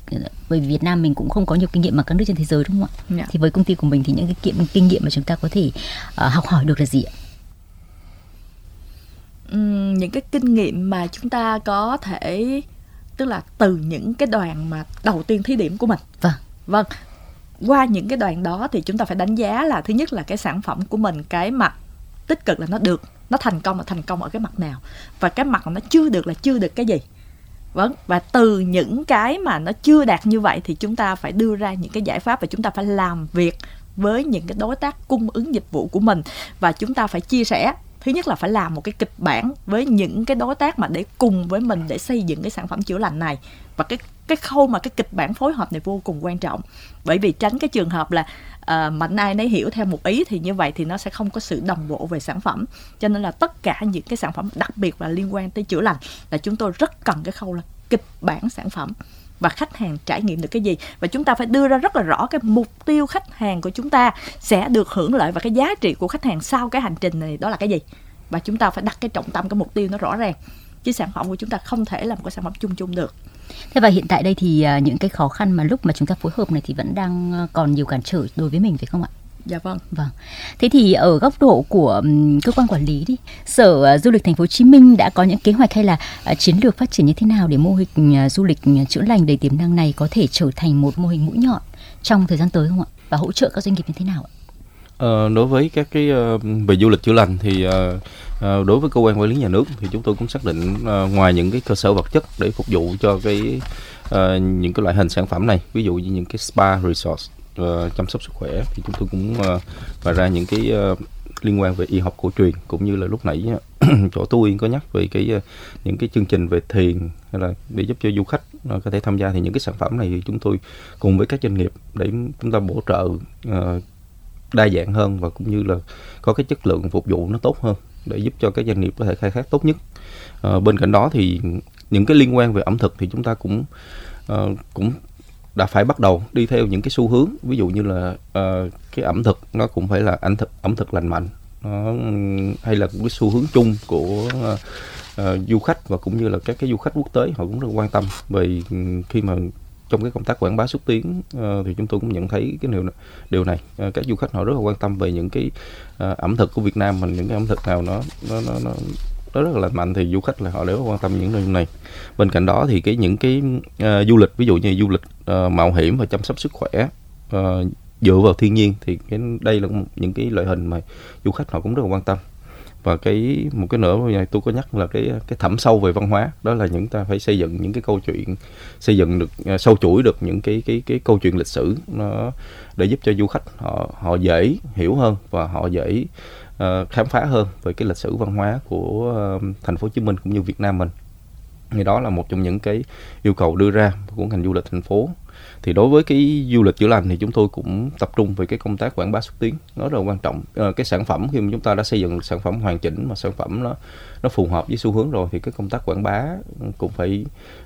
bởi vì Việt Nam mình cũng không có nhiều kinh nghiệm mà các nước trên thế giới đúng không ạ? Yeah. Dạ. Thì với công ty của mình thì những cái kinh, kinh nghiệm mà chúng ta có thể uh, học hỏi được là gì ạ? Uhm, những cái kinh nghiệm mà chúng ta có thể tức là từ những cái đoàn mà đầu tiên thí điểm của mình. Vâng. Vâng. Qua những cái đoàn đó thì chúng ta phải đánh giá là thứ nhất là cái sản phẩm của mình cái mặt tích cực là nó được nó thành công là thành công ở cái mặt nào? Và cái mặt nó chưa được là chưa được cái gì? Vâng và từ những cái mà nó chưa đạt như vậy thì chúng ta phải đưa ra những cái giải pháp và chúng ta phải làm việc với những cái đối tác cung ứng dịch vụ của mình. Và chúng ta phải chia sẻ. Thứ nhất là phải làm một cái kịch bản với những cái đối tác mà để cùng với mình để xây dựng cái sản phẩm chữa lành này. Và cái cái khâu mà cái kịch bản phối hợp này vô cùng quan trọng. Bởi vì tránh cái trường hợp là uh, mạnh ai nấy hiểu theo một ý thì như vậy thì nó sẽ không có sự đồng bộ về sản phẩm. Cho nên là tất cả những cái sản phẩm đặc biệt là liên quan tới chữa lành là chúng tôi rất cần cái khâu là kịch bản sản phẩm và khách hàng trải nghiệm được cái gì. Và chúng ta phải đưa ra rất là rõ cái mục tiêu khách hàng của chúng ta sẽ được hưởng lợi và cái giá trị của khách hàng sau cái hành trình này đó là cái gì. Và chúng ta phải đặt cái trọng tâm cái mục tiêu nó rõ ràng. Chứ sản phẩm của chúng ta không thể là một cái sản phẩm chung chung được. Thế và hiện tại đây thì uh, những cái khó khăn mà lúc mà chúng ta phối hợp này thì vẫn đang uh, còn nhiều cản trở đối với mình phải không ạ? Dạ vâng. Vâng. Thế thì ở góc độ của cơ quan quản lý đi, Sở uh, Du lịch Thành phố Hồ Chí Minh đã có những kế hoạch hay là uh, chiến lược phát triển như thế nào để mô hình du lịch chữa lành đầy tiềm năng này có thể trở thành một mô hình mũi nhọn trong thời gian tới không ạ? Và hỗ trợ các doanh nghiệp như thế nào ạ? Ờ, đối với các cái ờ, về du lịch chữa lành thì ờ, ờ, đối với cơ quan quản lý nhà nước thì chúng tôi cũng xác định ngoài những cái cơ sở vật chất để phục vụ cho cái những cái loại hình sản phẩm này ví dụ như những cái spa resort chăm sóc sức khỏe thì chúng tôi cũng và ra những cái liên quan về y học cổ truyền cũng như là lúc nãy chỗ tôi có nhắc về cái những cái chương trình về thiền hay là để giúp cho du khách có thể tham gia thì những cái sản phẩm này thì chúng tôi cùng với các doanh nghiệp để chúng ta bổ trợ uh, đa dạng hơn và cũng như là có cái chất lượng phục vụ nó tốt hơn để giúp cho các doanh nghiệp có thể khai thác tốt nhất. À, bên cạnh đó thì những cái liên quan về ẩm thực thì chúng ta cũng uh, cũng đã phải bắt đầu đi theo những cái xu hướng. Ví dụ như là uh, cái ẩm thực nó cũng phải là ẩm thực ẩm thực lành mạnh. Nó hay là cái xu hướng chung của uh, uh, du khách và cũng như là các cái du khách quốc tế họ cũng rất quan tâm. Về khi mà trong cái công tác quảng bá xúc tiến uh, thì chúng tôi cũng nhận thấy cái điều điều này. Uh, các du khách họ rất là quan tâm về những cái uh, ẩm thực của Việt Nam mình những cái ẩm thực nào nó nó nó, nó nó rất là mạnh thì du khách là họ đều quan tâm những nội dung này. Bên cạnh đó thì cái những cái uh, du lịch ví dụ như du lịch uh, mạo hiểm và chăm sóc sức khỏe uh, dựa vào thiên nhiên thì cái đây là những cái loại hình mà du khách họ cũng rất là quan tâm và cái một cái nữa này tôi có nhắc là cái cái thẩm sâu về văn hóa đó là những ta phải xây dựng những cái câu chuyện xây dựng được à, sâu chuỗi được những cái cái cái câu chuyện lịch sử nó để giúp cho du khách họ họ dễ hiểu hơn và họ dễ uh, khám phá hơn về cái lịch sử văn hóa của uh, thành phố Hồ Chí Minh cũng như Việt Nam mình thì đó là một trong những cái yêu cầu đưa ra của ngành du lịch thành phố. Thì đối với cái du lịch chữa lành thì chúng tôi cũng tập trung về cái công tác quảng bá xúc tiến. Nó rất là quan trọng. À, cái sản phẩm khi mà chúng ta đã xây dựng sản phẩm hoàn chỉnh mà sản phẩm nó nó phù hợp với xu hướng rồi thì cái công tác quảng bá cũng phải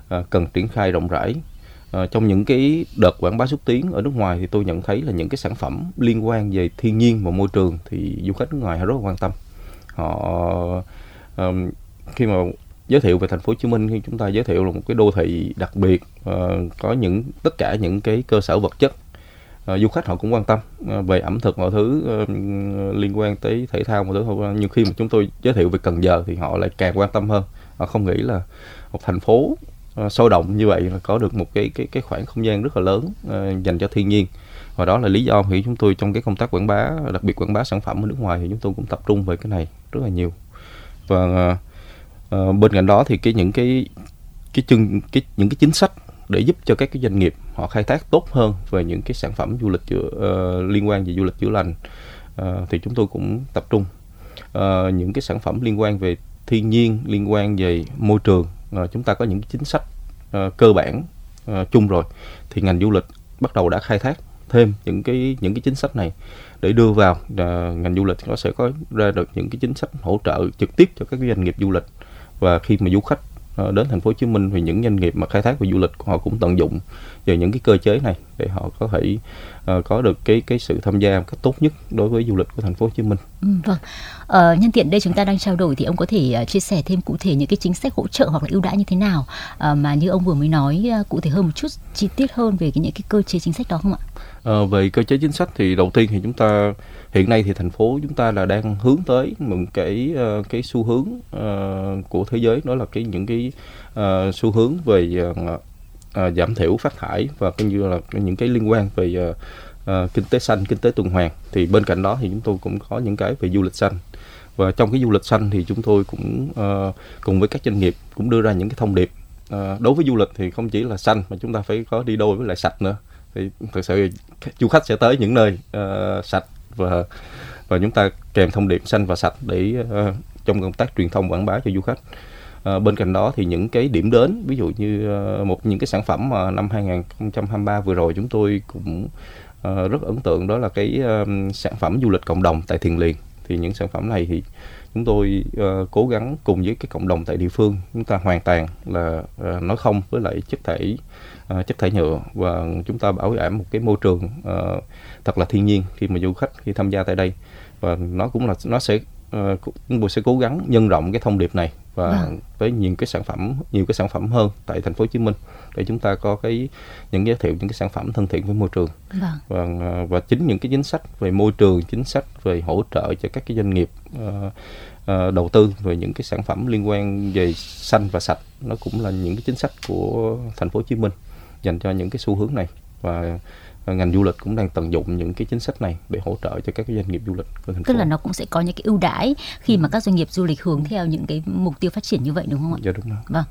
à, cần triển khai rộng rãi. À, trong những cái đợt quảng bá xúc tiến ở nước ngoài thì tôi nhận thấy là những cái sản phẩm liên quan về thiên nhiên và môi trường thì du khách nước ngoài họ rất là quan tâm. Họ um, khi mà giới thiệu về thành phố Hồ Chí Minh khi chúng ta giới thiệu là một cái đô thị đặc biệt uh, có những tất cả những cái cơ sở vật chất. Uh, du khách họ cũng quan tâm uh, về ẩm thực mọi thứ uh, liên quan tới thể thao mọi thứ. Nhưng khi mà chúng tôi giới thiệu về Cần Giờ thì họ lại càng quan tâm hơn. Họ không nghĩ là một thành phố uh, sôi động như vậy là có được một cái cái cái khoảng không gian rất là lớn uh, dành cho thiên nhiên. Và đó là lý do khi chúng tôi trong cái công tác quảng bá đặc biệt quảng bá sản phẩm ở nước ngoài thì chúng tôi cũng tập trung về cái này rất là nhiều. Và uh, Ờ, bên cạnh đó thì cái những cái cái chương cái những cái chính sách để giúp cho các cái doanh nghiệp họ khai thác tốt hơn về những cái sản phẩm du lịch chữa, uh, liên quan về du lịch chữa lành uh, thì chúng tôi cũng tập trung. Uh, những cái sản phẩm liên quan về thiên nhiên liên quan về môi trường uh, chúng ta có những chính sách uh, cơ bản uh, chung rồi. Thì ngành du lịch bắt đầu đã khai thác thêm những cái những cái chính sách này để đưa vào uh, ngành du lịch nó sẽ có ra được những cái chính sách hỗ trợ trực tiếp cho các doanh nghiệp du lịch và khi mà du khách ờ, đến thành phố Hồ Chí Minh thì những doanh nghiệp mà khai thác về du lịch họ cũng tận dụng về những cái cơ chế này để họ có thể uh, có được cái cái sự tham gia một cách tốt nhất đối với du lịch của thành phố Hồ Chí Minh. Ừ, vâng. Ờ, nhân tiện đây chúng ta đang trao đổi thì ông có thể uh, chia sẻ thêm cụ thể những cái chính sách hỗ trợ hoặc là ưu đãi như thế nào uh, mà như ông vừa mới nói uh, cụ thể hơn một chút chi tiết hơn về cái những cái cơ chế chính sách đó không ạ? Ờ, về cơ chế chính sách thì đầu tiên thì chúng ta hiện nay thì thành phố chúng ta là đang hướng tới một cái uh, cái xu hướng uh, của thế giới đó là cái những cái uh, xu hướng về uh, uh, giảm thiểu phát thải và cũng như là những cái liên quan về uh, uh, kinh tế xanh, kinh tế tuần hoàn. Thì bên cạnh đó thì chúng tôi cũng có những cái về du lịch xanh. Và trong cái du lịch xanh thì chúng tôi cũng uh, cùng với các doanh nghiệp cũng đưa ra những cái thông điệp. Uh, đối với du lịch thì không chỉ là xanh mà chúng ta phải có đi đôi với lại sạch nữa thì thực sự du khách sẽ tới những nơi uh, sạch và và chúng ta kèm thông điệp xanh và sạch để uh, trong công tác truyền thông quảng bá cho du khách. À, bên cạnh đó thì những cái điểm đến ví dụ như uh, một những cái sản phẩm mà năm 2023 vừa rồi chúng tôi cũng uh, rất ấn tượng đó là cái uh, sản phẩm du lịch cộng đồng tại Thiền Liền thì những sản phẩm này thì chúng tôi uh, cố gắng cùng với cái cộng đồng tại địa phương chúng ta hoàn toàn là uh, nói không với lại chất thải uh, chất thải nhựa và chúng ta bảo đảm một cái môi trường uh, thật là thiên nhiên khi mà du khách khi tham gia tại đây và nó cũng là nó sẽ uh, chúng tôi sẽ cố gắng nhân rộng cái thông điệp này và vâng. với nhiều cái sản phẩm nhiều cái sản phẩm hơn tại thành phố Hồ Chí Minh để chúng ta có cái những giới thiệu những cái sản phẩm thân thiện với môi trường vâng. và và chính những cái chính sách về môi trường chính sách về hỗ trợ cho các cái doanh nghiệp uh, uh, đầu tư về những cái sản phẩm liên quan về xanh và sạch nó cũng là những cái chính sách của thành phố Hồ Chí Minh dành cho những cái xu hướng này. Và ngành du lịch cũng đang tận dụng những cái chính sách này để hỗ trợ cho các cái doanh nghiệp du lịch của thành phố. Tức là nó cũng sẽ có những cái ưu đãi khi ừ. mà các doanh nghiệp du lịch hướng theo những cái mục tiêu phát triển như vậy đúng không ạ? Dạ đúng rồi. Vâng.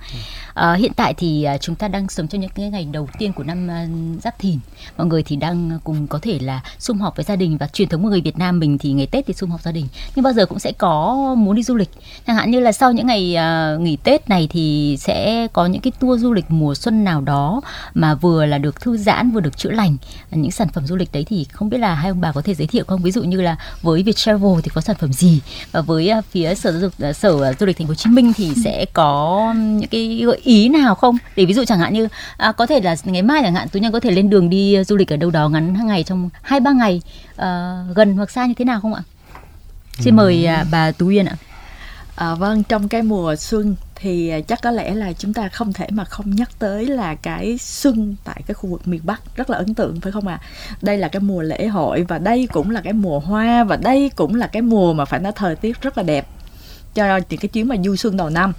À, hiện tại thì à, chúng ta đang sống trong những cái ngày đầu tiên của năm à, Giáp Thìn. Mọi người thì đang cùng có thể là sum họp với gia đình và truyền thống của người Việt Nam mình thì ngày Tết thì sum họp gia đình. Nhưng bao giờ cũng sẽ có muốn đi du lịch. Chẳng hạn như là sau những ngày uh, nghỉ Tết này thì sẽ có những cái tour du lịch mùa xuân nào đó mà vừa là được thư giãn vừa được chữa lành những sản phẩm du lịch đấy thì không biết là hai ông bà có thể giới thiệu không? Ví dụ như là với Viettravel thì có sản phẩm gì? Và với à, phía sở giáo dục à, sở du lịch thành phố Hồ Chí Minh thì sẽ có những cái gợi ý nào không? Để ví dụ chẳng hạn như à, có thể là ngày mai chẳng hạn tú nhân có thể lên đường đi du lịch ở đâu đó ngắn ngày trong hai ba ngày à, gần hoặc xa như thế nào không ạ? Xin mời à, bà Tú Yên ạ. À, vâng, trong cái mùa xuân thì à, chắc có lẽ là chúng ta không thể mà không nhắc tới là cái xuân tại cái khu vực miền Bắc rất là ấn tượng, phải không ạ? À? Đây là cái mùa lễ hội và đây cũng là cái mùa hoa và đây cũng là cái mùa mà phải nói thời tiết rất là đẹp cho những cái chuyến mà du xuân đầu năm.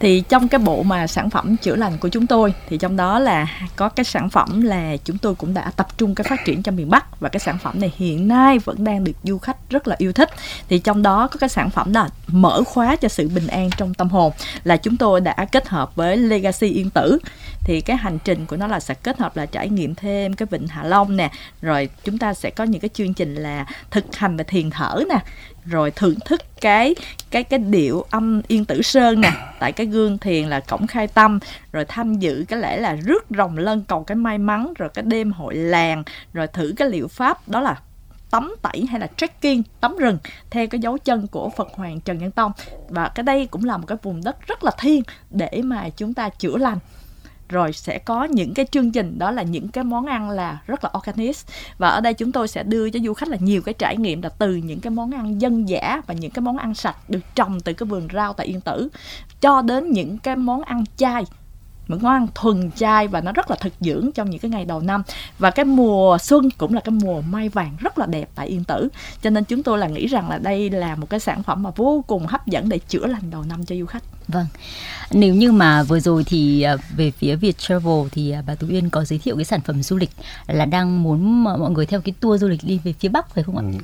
Thì trong cái bộ mà sản phẩm chữa lành của chúng tôi, thì trong đó là có cái sản phẩm là chúng tôi cũng đã tập trung cái phát triển cho miền Bắc. Và cái sản phẩm này hiện nay vẫn đang được du khách rất là yêu thích. Thì trong đó có cái sản phẩm là mở khóa cho sự bình an trong tâm hồn, là chúng tôi đã kết hợp với Legacy Yên Tử thì cái hành trình của nó là sẽ kết hợp là trải nghiệm thêm cái vịnh Hạ Long nè. Rồi chúng ta sẽ có những cái chương trình là thực hành và thiền thở nè. Rồi thưởng thức cái cái cái điệu âm yên tử sơn nè. Tại cái gương thiền là cổng khai tâm. Rồi tham dự cái lễ là rước rồng lân cầu cái may mắn. Rồi cái đêm hội làng. Rồi thử cái liệu pháp đó là tắm tẩy hay là trekking, tắm rừng theo cái dấu chân của Phật Hoàng Trần Nhân Tông. Và cái đây cũng là một cái vùng đất rất là thiên để mà chúng ta chữa lành rồi sẽ có những cái chương trình, đó là những cái món ăn là rất là organic. Và ở đây chúng tôi sẽ đưa cho du khách là nhiều cái trải nghiệm là từ những cái món ăn dân dã và những cái món ăn sạch được trồng từ cái vườn rau tại Yên Tử cho đến những cái món ăn chay một món ăn thuần chay và nó rất là thực dưỡng trong những cái ngày đầu năm và cái mùa xuân cũng là cái mùa mai vàng rất là đẹp tại Yên Tử cho nên chúng tôi là nghĩ rằng là đây là một cái sản phẩm mà vô cùng hấp dẫn để chữa lành đầu năm cho du khách Vâng. Nếu như mà vừa rồi thì à, về phía Việt Travel thì à, bà Tú Yên có giới thiệu cái sản phẩm du lịch là đang muốn mọi người theo cái tour du lịch đi về phía Bắc phải không ạ? Ừ.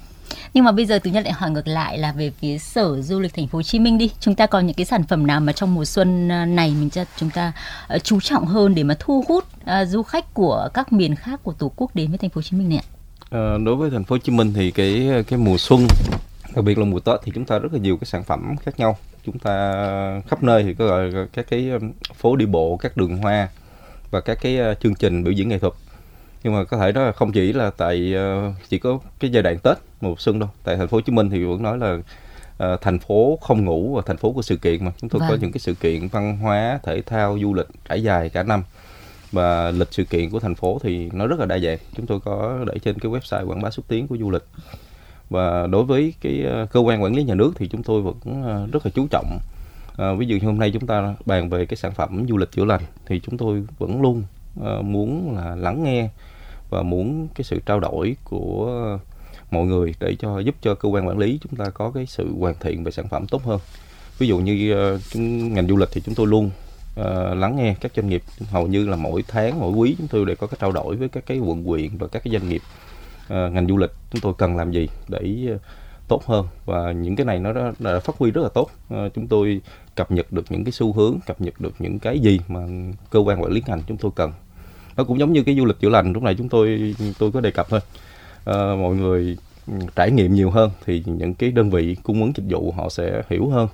Nhưng mà bây giờ Tú Nhân lại hỏi ngược lại là về phía Sở Du lịch Thành phố Hồ Chí Minh đi. Chúng ta có những cái sản phẩm nào mà trong mùa xuân à, này mình cho chúng ta ờ, chú trọng hơn để mà thu hút à, du khách của các miền khác của Tổ quốc đến với Thành phố Hồ Chí Minh này ạ? À, đối với Thành phố Hồ Chí Minh thì cái cái mùa xuân đặc biệt là mùa Tết thì chúng ta rất là nhiều cái sản phẩm khác nhau chúng ta khắp nơi thì có gọi các cái phố đi bộ các đường hoa và các cái ờ, chương trình biểu diễn nghệ thuật nhưng mà có thể nói là không chỉ là tại uh, chỉ có cái giai đoạn Tết mùa xuân đâu. Tại thành phố Hồ Chí Minh thì vẫn nói là uh, thành phố không ngủ và thành phố của sự kiện mà. Chúng tôi vâng. có những cái sự kiện văn hóa thể thao du lịch trải dài cả năm. Và lịch sự kiện của thành phố thì nó rất là đa dạng. Chúng tôi có để trên cái website quảng bá xúc tiến của du lịch. Và đối với cái ờ, cơ quan quản lý nhà nước thì chúng tôi vẫn ờ, rất là chú trọng. À, ví dụ như hôm nay chúng ta bàn về cái sản phẩm du lịch chữa lành thì chúng tôi vẫn luôn uh, muốn là lắng nghe và muốn cái sự trao đổi của mọi người để cho giúp cho cơ quan quản lý chúng ta có cái sự hoàn thiện về sản phẩm tốt hơn. Ví dụ như uh, ngành du lịch thì chúng tôi luôn uh, lắng nghe các doanh nghiệp. Hầu như là mỗi tháng mỗi quý chúng tôi đều có cái trao đổi với các cái quận huyện và các cái doanh nghiệp uh, ngành du lịch. Chúng tôi cần làm gì để uh, tốt hơn? Và những cái này nó đã, đã phát huy rất là tốt. Uh, chúng tôi cập nhật được những cái xu hướng cập nhật được những cái gì mà cơ quan quản lý ngành chúng tôi cần nó cũng giống như cái du lịch chữa lành lúc này chúng tôi tôi có đề cập thôi. À, mọi người ừ, trải nghiệm nhiều hơn thì những cái đơn vị cung ứng dịch vụ họ sẽ hiểu hơn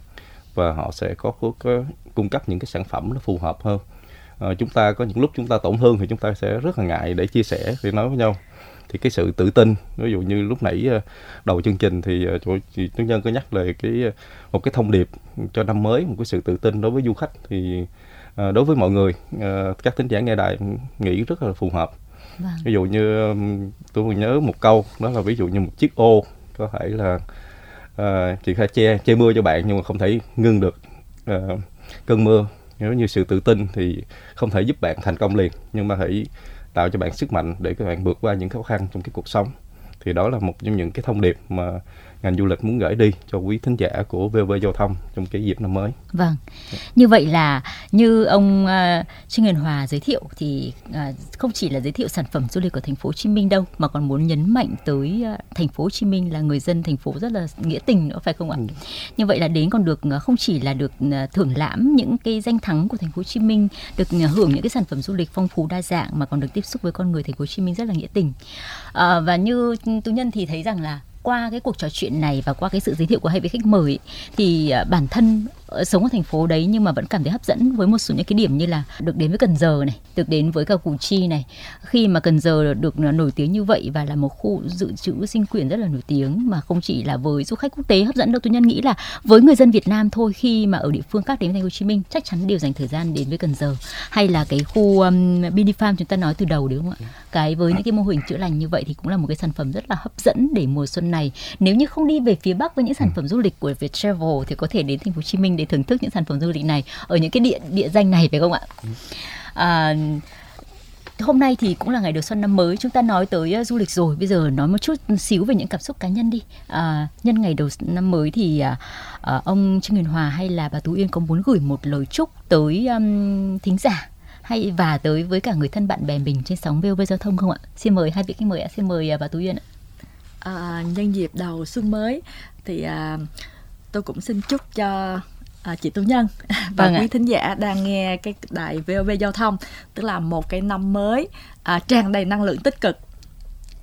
và họ sẽ có, có, có cung cấp những cái sản phẩm nó phù hợp hơn. À, chúng ta có những lúc chúng ta tổn thương thì chúng ta sẽ rất là ngại để chia sẻ để nói với nhau. Thì cái sự tự tin ví dụ như lúc nãy ờ, đầu chương trình thì ờ, chị Tuấn Nhân có nhắc về cái một cái thông điệp cho năm mới một cái sự tự tin đối với du khách thì đối với mọi người các thính giả nghe đài nghĩ rất là phù hợp. Vâng. ví dụ như tôi còn nhớ một câu đó là ví dụ như một chiếc ô có thể là uh, chị khai che che mưa cho bạn nhưng mà không thể ngưng được uh, cơn mưa. Nếu như sự tự tin thì không thể giúp bạn thành công liền nhưng mà hãy tạo cho bạn sức mạnh để các bạn vượt qua những khó khăn trong cái cuộc sống. Thì đó là một trong những cái thông điệp mà ngành du lịch muốn gửi đi cho quý thính giả của VV Giao thông trong cái dịp năm mới. Vâng. Như vậy là như ông uh, Trương Hiền Hòa giới thiệu thì uh, không chỉ là giới thiệu sản phẩm du lịch của thành phố Hồ Chí Minh đâu mà còn muốn nhấn mạnh tới uh, thành phố Hồ Chí Minh là người dân thành phố rất là nghĩa tình nữa phải không ạ? Ừ. Như vậy là đến còn được uh, không chỉ là được uh, thưởng lãm những cái danh thắng của thành phố Hồ Chí Minh, được uh, hưởng những cái sản phẩm du lịch phong phú đa dạng mà còn được tiếp xúc với con người thành phố Hồ Chí Minh rất là nghĩa tình. Uh, và như tú nhân thì thấy rằng là qua cái cuộc trò chuyện này và qua cái sự giới thiệu của hai vị khách mời thì à, bản thân sống ở thành phố đấy nhưng mà vẫn cảm thấy hấp dẫn với một số những cái điểm như là được đến với Cần Giờ này, được đến với cả Củ Chi này. Khi mà Cần Giờ được nổi tiếng như vậy và là một khu dự trữ sinh quyển rất là nổi tiếng mà không chỉ là với du khách quốc tế hấp dẫn đâu tôi nhân nghĩ là với người dân Việt Nam thôi khi mà ở địa phương khác đến thành phố Hồ Chí Minh chắc chắn đều dành thời gian đến với Cần Giờ hay là cái khu um, Bini Farm chúng ta nói từ đầu đúng không ạ? Cái với những cái mô hình chữa lành như vậy thì cũng là một cái sản phẩm rất là hấp dẫn để mùa xuân này. Nếu như không đi về phía Bắc với những sản phẩm du lịch của Việt Travel thì có thể đến thành phố Hồ Chí Minh để thưởng thức những sản phẩm du lịch này ở những cái địa địa danh này phải không ạ? À, hôm nay thì cũng là ngày đầu xuân năm mới chúng ta nói tới uh, du lịch rồi. Bây giờ nói một chút xíu về những cảm xúc cá nhân đi. À, nhân ngày đầu năm mới thì uh, ông trương huyền hòa hay là bà tú yên có muốn gửi một lời chúc tới um, thính giả hay và tới với cả người thân bạn bè mình trên sóng VOV giao thông không ạ? Xin mời hai vị khách mời ạ. Xin mời uh, bà tú yên ạ. À, nhân dịp đầu xuân mới thì uh, tôi cũng xin chúc cho à, chị Tú Nhân. Và vâng quý thính giả đang nghe cái đài VOV giao thông tức là một cái năm mới à, tràn đầy năng lượng tích cực.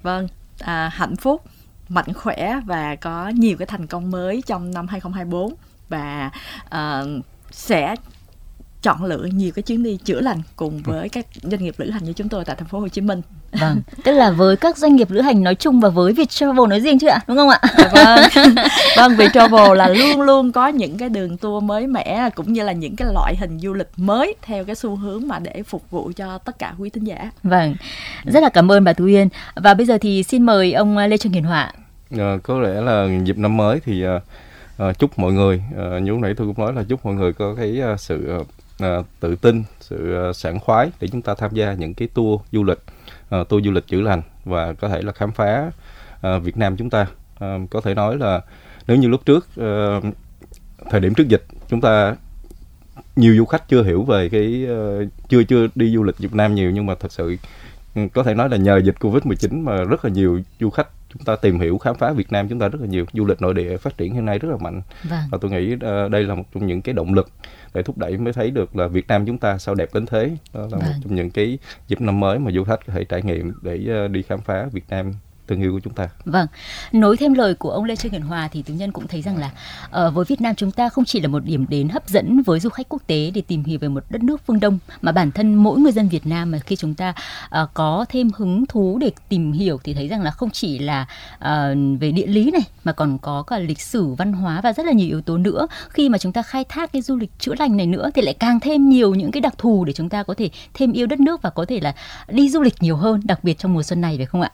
Vâng à, hạnh phúc mạnh khỏe và có nhiều cái thành công mới trong năm 2024 và à, sẽ chọn lựa nhiều cái chuyến đi chữa lành cùng với các doanh nghiệp lữ hành như chúng tôi tại thành phố Hồ Chí Minh Vâng, tức là với các doanh nghiệp lữ hành nói chung và với Viettravel nói riêng chứ ạ, đúng không ạ? Dạ vâng, vâng Viettravel là luôn luôn có những cái đường tour mới mẻ cũng như là những cái loại hình du lịch mới theo cái xu hướng mà để phục vụ cho tất cả quý thính giả. Vâng, rất là cảm ơn bà Tú Yên. Và bây giờ thì xin mời ông Lê Trương Hiền Họa. À, có lẽ là dịp năm mới thì à, chúc mọi người, à, như lúc nãy tôi cũng nói là chúc mọi người có cái à, sự à, tự tin, sự à, sảng khoái để chúng ta tham gia những cái tour du lịch uh, tour du lịch chữa lành và có thể là khám phá uh, Việt Nam chúng ta. Uh, có thể nói là nếu như lúc trước uh, thời điểm trước dịch chúng ta nhiều du khách chưa hiểu về cái uh, chưa chưa đi du lịch Việt Nam nhiều nhưng mà thật sự ừ, có thể nói là nhờ dịch Covid-19 mà rất là nhiều du khách chúng ta tìm hiểu khám phá Việt Nam chúng ta rất là nhiều du lịch nội địa phát triển hiện nay rất là mạnh vâng. và tôi nghĩ uh, đây là một trong những cái động lực để thúc đẩy mới thấy được là Việt Nam chúng ta sao đẹp đến thế đó là vâng. một trong những cái dịp năm mới mà du khách có thể trải nghiệm để uh, đi khám phá Việt Nam thương yêu của chúng ta. Vâng, nối thêm lời của ông Lê Trương Hiền Hòa thì Tú Nhân cũng thấy rằng là uh, với Việt Nam chúng ta không chỉ là một điểm đến hấp dẫn với du khách quốc tế để tìm hiểu về một đất nước phương Đông mà bản thân mỗi người dân Việt Nam mà khi chúng ta uh, có thêm hứng thú để tìm hiểu thì thấy rằng là không chỉ là uh, về địa lý này mà còn có cả lịch sử, văn hóa và rất là nhiều yếu tố nữa. Khi mà chúng ta khai thác cái du lịch chữa lành này nữa thì lại càng thêm nhiều những cái đặc thù để chúng ta có thể thêm yêu đất nước và có thể là đi du lịch nhiều hơn, đặc biệt trong mùa xuân này phải không ạ?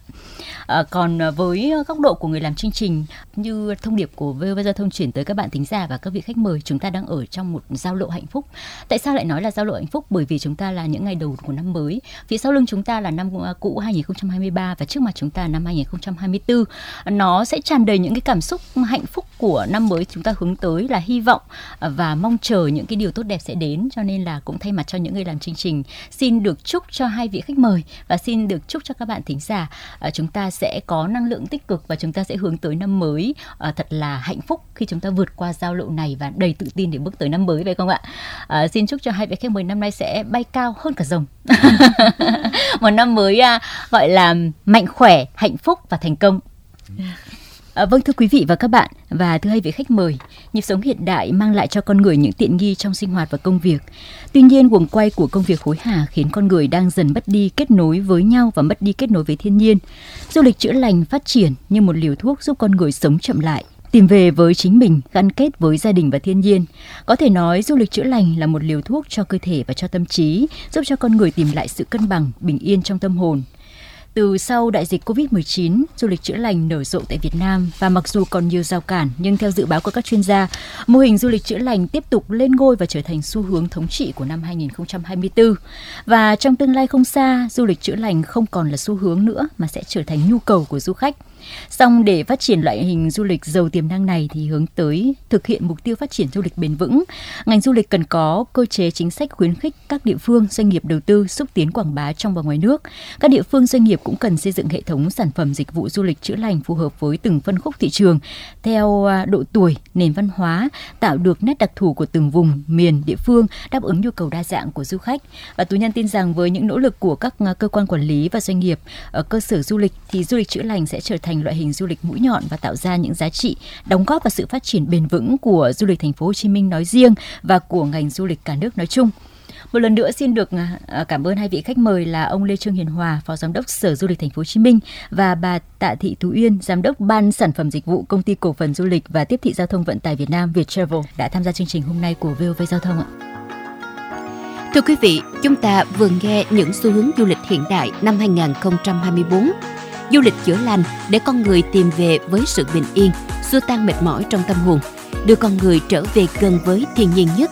À, còn ờ, với ờ, góc độ của người làm chương trình như thông điệp của VOV giao thông chuyển tới các bạn thính giả và các vị khách mời chúng ta đang ở trong một giao lộ hạnh phúc. Tại sao lại nói là giao lộ hạnh phúc? Bởi vì chúng ta là những ngày đầu của năm mới. Phía sau lưng chúng ta là năm cũ 2023 và trước mặt chúng ta năm 2024. Nó sẽ tràn đầy những cái cảm xúc hạnh phúc của năm mới chúng ta hướng tới là hy vọng và mong chờ những cái điều tốt đẹp sẽ đến cho nên là cũng thay mặt cho những người làm chương trình xin được chúc cho hai vị khách mời và xin được chúc cho các bạn thính giả chúng ta sẽ sẽ có năng lượng tích cực và chúng ta sẽ hướng tới năm mới à, thật là hạnh phúc khi chúng ta vượt qua giao lộ này và đầy tự tin để bước tới năm mới phải không ạ? À, xin chúc cho hai vị khách mời năm nay sẽ bay cao hơn cả rồng. Một năm mới à, gọi là mạnh khỏe, hạnh phúc và thành công. Ừ. À, vâng thưa quý vị và các bạn và thưa hai vị khách mời, nhịp sống hiện đại mang lại cho con người những tiện nghi trong sinh hoạt và công việc. Tuy nhiên, guồng quay của công việc hối hả khiến con người đang dần mất đi kết nối với nhau và mất đi kết nối với thiên nhiên. Du lịch chữa lành phát triển như một liều thuốc giúp con người sống chậm lại, tìm về với chính mình, gắn kết với gia đình và thiên nhiên. Có thể nói du lịch chữa lành là một liều thuốc cho cơ thể và cho tâm trí, giúp cho con người tìm lại sự cân bằng, bình yên trong tâm hồn. Từ sau đại dịch Covid-19, du lịch chữa lành nở rộ tại Việt Nam và mặc dù còn nhiều rào cản nhưng theo dự báo của các chuyên gia, mô hình du lịch chữa lành tiếp tục lên ngôi và trở thành xu hướng thống trị của năm 2024. Và trong tương lai không xa, du lịch chữa lành không còn là xu hướng nữa mà sẽ trở thành nhu cầu của du khách. Song để phát triển loại hình du lịch giàu tiềm năng này thì hướng tới thực hiện mục tiêu phát triển du lịch bền vững, ngành du lịch cần có cơ chế chính sách khuyến khích các địa phương doanh nghiệp đầu tư xúc tiến quảng bá trong và ngoài nước. Các địa phương doanh nghiệp cũng cần xây dựng hệ thống sản phẩm dịch vụ du lịch chữa lành phù hợp với từng phân khúc thị trường theo à, độ tuổi, nền văn hóa, tạo được nét đặc thù của từng vùng, miền, địa phương, đáp ứng nhu cầu đa dạng của du khách. Và tú nhân tin rằng với những nỗ lực của các à, cơ quan quản lý và doanh nghiệp ở cơ sở du lịch thì du lịch chữa lành sẽ trở thành thành loại hình du lịch mũi nhọn và tạo ra những giá trị đóng góp vào sự phát triển bền vững của du lịch thành phố Hồ Chí Minh nói riêng và của ngành du lịch cả nước nói chung. Một lần nữa xin được à, cảm ơn hai vị khách mời là ông Lê Trương Hiền Hòa, Phó Giám đốc Sở Du lịch Thành phố Hồ Chí Minh và bà Tạ Thị Tú Uyên, Giám đốc Ban Sản phẩm Dịch vụ Công ty Cổ phần Du lịch và Tiếp thị Giao thông Vận tải Việt Nam Viettravel đã tham gia chương trình hôm nay của VOV Giao thông ạ. Thưa quý vị, chúng ta vừa nghe những xu hướng du lịch hiện đại năm 2024 du lịch chữa lành để con người tìm về với sự bình yên, xua tan mệt mỏi trong tâm hồn, đưa con người trở về gần với thiên nhiên nhất.